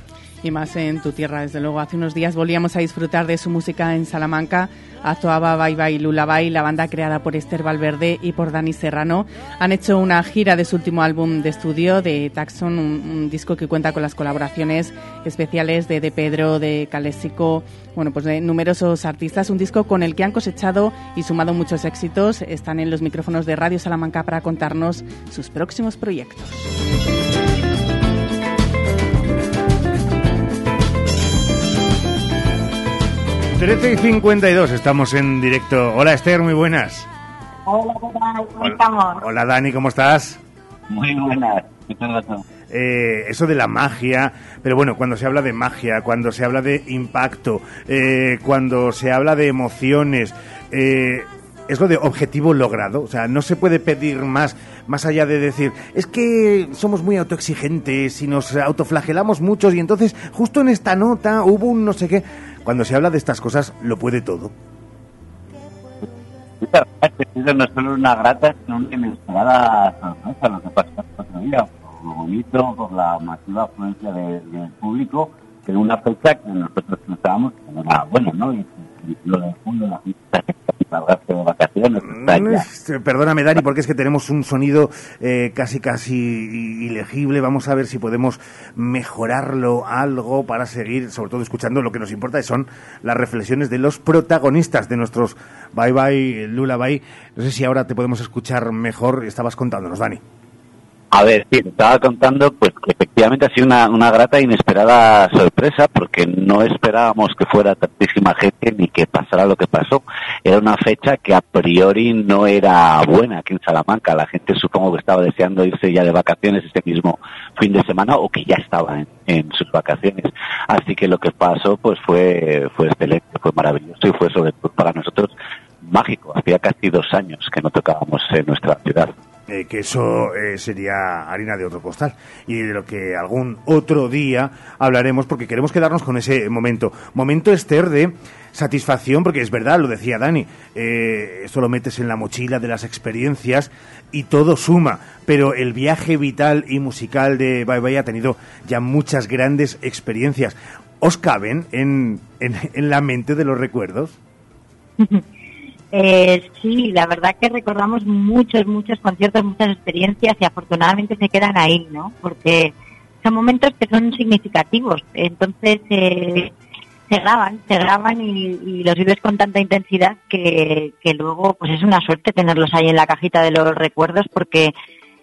Y más en tu tierra, desde luego. Hace unos días volvíamos a disfrutar de su música en Salamanca. Actuaba Bye Bye Lullaby, la banda creada por Esther Valverde y por Dani Serrano. Han hecho una gira de su último álbum de estudio, de Taxon, un, un disco que cuenta con las colaboraciones especiales de De Pedro, de Calésico, bueno, pues de numerosos artistas. Un disco con el que han cosechado y sumado muchos éxitos. Están en los micrófonos de Radio Salamanca para contarnos sus próximos proyectos. 13 y 52, estamos en directo. Hola Esther, muy buenas. Hola, ¿qué tal? ¿Cómo estamos? Hola Dani, ¿cómo estás? Muy buenas. ¿Qué tal? Eh, eso de la magia, pero bueno, cuando se habla de magia, cuando se habla de impacto, eh, cuando se habla de emociones, eh, es lo de objetivo logrado. O sea, no se puede pedir más, más allá de decir, es que somos muy autoexigentes y nos autoflagelamos muchos y entonces justo en esta nota hubo un no sé qué. Cuando se habla de estas cosas, lo puede todo. No solo una grata, sino una inesperada sorpresa lo que pasó el otro día, por lo bonito, por la masiva afluencia de- del público, que en una fecha que nosotros pensábamos que era buena, ¿no? Y de vacaciones, Perdóname, Dani, porque es que tenemos un sonido eh, casi casi ilegible. Vamos a ver si podemos mejorarlo algo para seguir, sobre todo escuchando lo que nos importa, y son las reflexiones de los protagonistas de nuestros Bye Bye Lula Bye. No sé si ahora te podemos escuchar mejor. Estabas contándonos, Dani. A ver, estaba contando pues que efectivamente ha sido una, una grata e inesperada sorpresa porque no esperábamos que fuera tantísima gente ni que pasara lo que pasó. Era una fecha que a priori no era buena aquí en Salamanca. La gente supongo que estaba deseando irse ya de vacaciones ese mismo fin de semana o que ya estaba en, en sus vacaciones. Así que lo que pasó pues fue, fue excelente, fue maravilloso y fue sobre todo para nosotros mágico. Hacía casi dos años que no tocábamos en nuestra ciudad. Eh, que eso eh, sería harina de otro costal y de lo que algún otro día hablaremos porque queremos quedarnos con ese momento. Momento, Esther, de satisfacción, porque es verdad, lo decía Dani, eh, esto lo metes en la mochila de las experiencias y todo suma, pero el viaje vital y musical de Bye Bye ha tenido ya muchas grandes experiencias. ¿Os caben en, en, en la mente de los recuerdos? Eh, sí, la verdad que recordamos muchos, muchos conciertos, muchas experiencias y afortunadamente se quedan ahí, ¿no? Porque son momentos que son significativos. Entonces eh, se graban, se graban y, los vives con tanta intensidad que, que luego pues es una suerte tenerlos ahí en la cajita de los recuerdos porque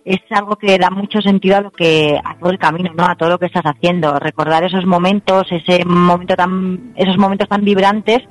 es algo que da mucho sentido a lo que a todo el camino, ¿no? A todo lo que estás haciendo. Recordar esos momentos, ese momento tan, esos momentos tan vibrantes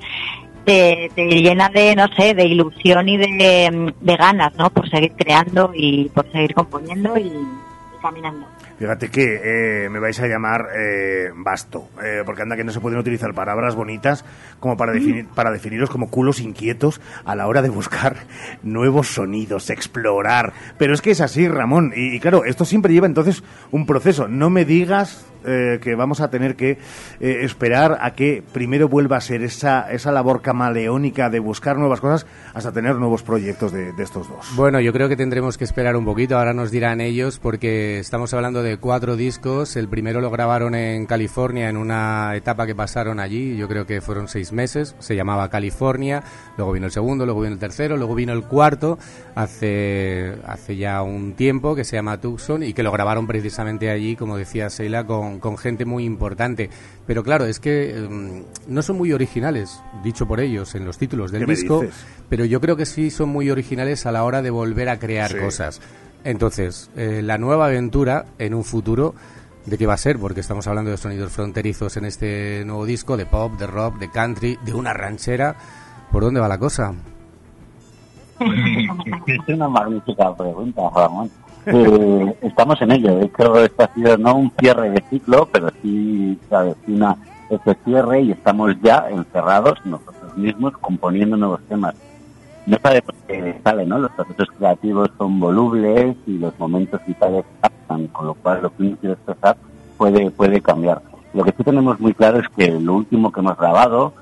te, te llena de, no sé, de ilusión y de, de ganas, ¿no? Por seguir creando y por seguir componiendo y, y caminando. Fíjate que eh, me vais a llamar eh, basto, eh, porque anda que no se pueden utilizar palabras bonitas como para, definir, para definiros como culos inquietos a la hora de buscar nuevos sonidos, explorar. Pero es que es así, Ramón. Y, y claro, esto siempre lleva entonces un proceso. No me digas eh, que vamos a tener que eh, esperar a que primero vuelva a ser esa, esa labor camaleónica de buscar nuevas cosas hasta tener nuevos proyectos de, de estos dos. Bueno, yo creo que tendremos que esperar un poquito, ahora nos dirán ellos, porque estamos hablando de cuatro discos. El primero lo grabaron en California en una etapa que pasaron allí, yo creo que fueron seis meses, se llamaba California, luego vino el segundo, luego vino el tercero, luego vino el cuarto, hace, hace ya un tiempo, que se llama Tucson, y que lo grabaron precisamente allí, como decía Seila, con, con gente muy importante. Pero claro, es que mm, no son muy originales, dicho por ellos en los títulos del ¿Qué me disco, pero yo creo que sí son muy originales a la hora de volver a crear Sí. cosas. Entonces, eh, la nueva aventura en un futuro, ¿de qué va a ser? Porque estamos hablando de sonidos fronterizos en este nuevo disco, de pop, de rock, de country, de una ranchera. ¿Por dónde va la cosa? Es una magnífica pregunta, Ramón. Eh, estamos en ello. De hecho, esto ha sido no un cierre de ciclo, pero sí se avecina este cierre y estamos ya encerrados nosotros mismos componiendo nuevos temas. No sabemos qué sale, ¿no? Los procesos creativos son volubles y los momentos vitales pasan, con lo cual lo que uno quiere expresar puede, puede cambiar. Lo que sí tenemos muy claro es que lo último que hemos grabado,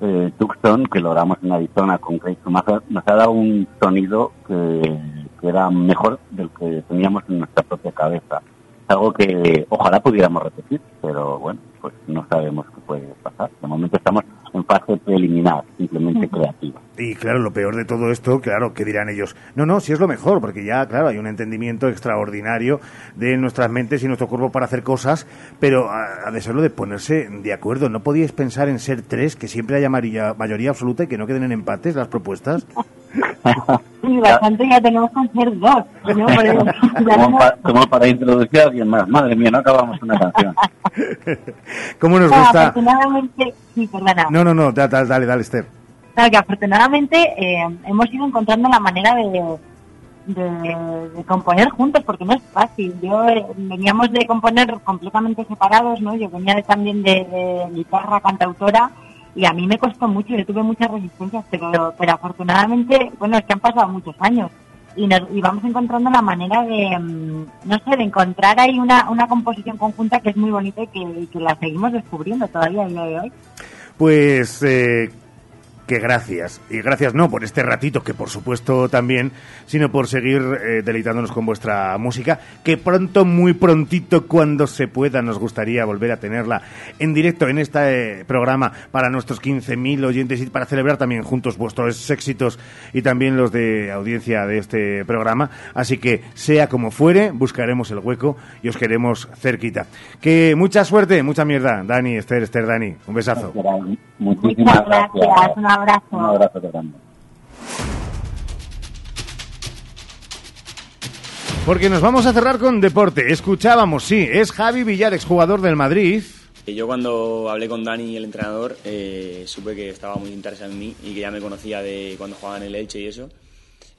eh, Tucson, que logramos en Arizona con Craig Schumacher, nos ha dado un sonido que, que era mejor del que teníamos en nuestra propia cabeza. Es algo que ojalá pudiéramos repetir, pero bueno, pues no sabemos qué puede pasar. De momento estamos en fase preliminar, simplemente creativa. Y claro, lo peor de todo esto, claro, que dirán ellos, no, no, si es lo mejor, porque ya, claro, hay un entendimiento extraordinario de nuestras mentes y nuestro cuerpo para hacer cosas, pero ha ha de serlo de ponerse de acuerdo. ¿No podíais pensar en ser tres, que siempre haya mayoría, mayoría absoluta y que no queden en empates las propuestas? Sí, bastante ya tenemos que hacer dos. ¿no? Como, no- pa- como para introducir a alguien más. Madre mía, no acabamos una canción. ¿Cómo nos No, gusta? afortunadamente, sí, perdona. No, no, no, da- da- dale, dale, Esther. Que afortunadamente eh, hemos ido encontrando la manera de, componer juntos, porque no es fácil. Yo eh, veníamos de componer completamente separados, ¿no? Yo venía de- también de, de guitarra, cantautora, y a mí me costó mucho, yo tuve muchas resistencias, pero, pero afortunadamente, bueno, es que han pasado muchos años y, nos, y vamos encontrando la manera de, mm, no sé, de encontrar ahí una, una composición conjunta que es muy bonita y que, y que la seguimos descubriendo todavía a día de hoy. Pues eh, que gracias. Y gracias no por este ratito, que por supuesto también, sino por seguir eh, deleitándonos con vuestra música, que pronto, muy prontito, cuando se pueda, nos gustaría volver a tenerla en directo en este eh, programa para nuestros 15.000 oyentes y para celebrar también juntos vuestros éxitos y también los de audiencia de este programa. Así que, sea como fuere, buscaremos el hueco y os queremos cerquita. Que mucha suerte, mucha mierda, Dani, Esther, Esther, Dani. Un besazo. Muchísimas Muchas gracias, abrazo. Un abrazo grande. Porque nos vamos a cerrar con deporte. Escuchábamos, sí, es Javi Villar, exjugador del Madrid. Yo cuando hablé con Dani, el entrenador, eh, supe que estaba muy interesado en mí y que ya me conocía de cuando jugaba en el Elche y eso.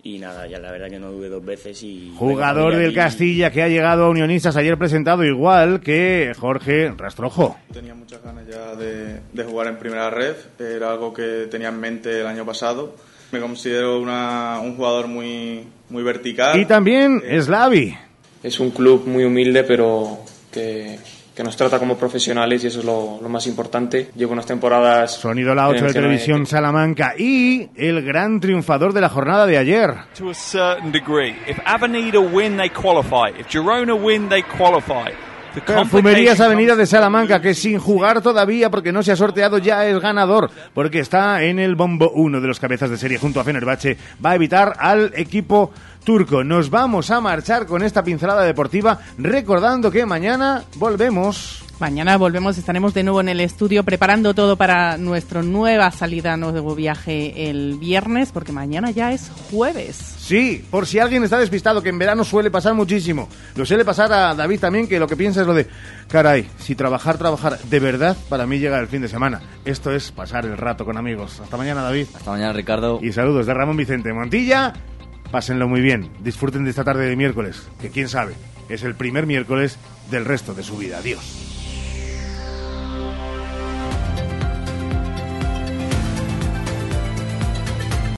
Y nada, ya la verdad que no dudé dos veces y... Jugador del. Castilla que ha llegado a Unionistas ayer presentado igual que Jorge Rastrojo. Tenía muchas ganas ya de, de jugar en primera red, era algo que tenía en mente el año pasado. Me considero una- un jugador muy, muy vertical. Y también Slavi. Es un club muy humilde, pero que, que nos trata como profesionales y eso es lo, lo más importante. Llevo unas temporadas. Sonido la 8 de televisión Salamanca y el gran triunfador de la jornada de ayer. to a certain degree. If Avenida win, they qualify. If Girona win, they qualify. Perfumerías Avenida de Salamanca, que sin jugar todavía porque no se ha sorteado ya es ganador, porque está en el bombo uno de los cabezas de serie junto a Fenerbahce, va a evitar al equipo turco. Nos vamos a marchar con esta pincelada deportiva, recordando que mañana volvemos. Mañana volvemos, estaremos de nuevo en el estudio preparando todo para nuestra nueva salida, nuevo viaje el viernes, porque mañana ya es jueves. Sí, por si alguien está despistado, que en verano suele pasar muchísimo. Lo suele pasar a David también, que lo que piensa es lo de, caray, si trabajar, trabajar, de verdad, para mí llega el fin de semana. Esto es pasar el rato con amigos. Hasta mañana, David. Hasta mañana, Ricardo. Y saludos de Ramón Vicente Montilla. Pásenlo muy bien. Disfruten de esta tarde de miércoles, que quién sabe, es el primer miércoles del resto de su vida. Adiós.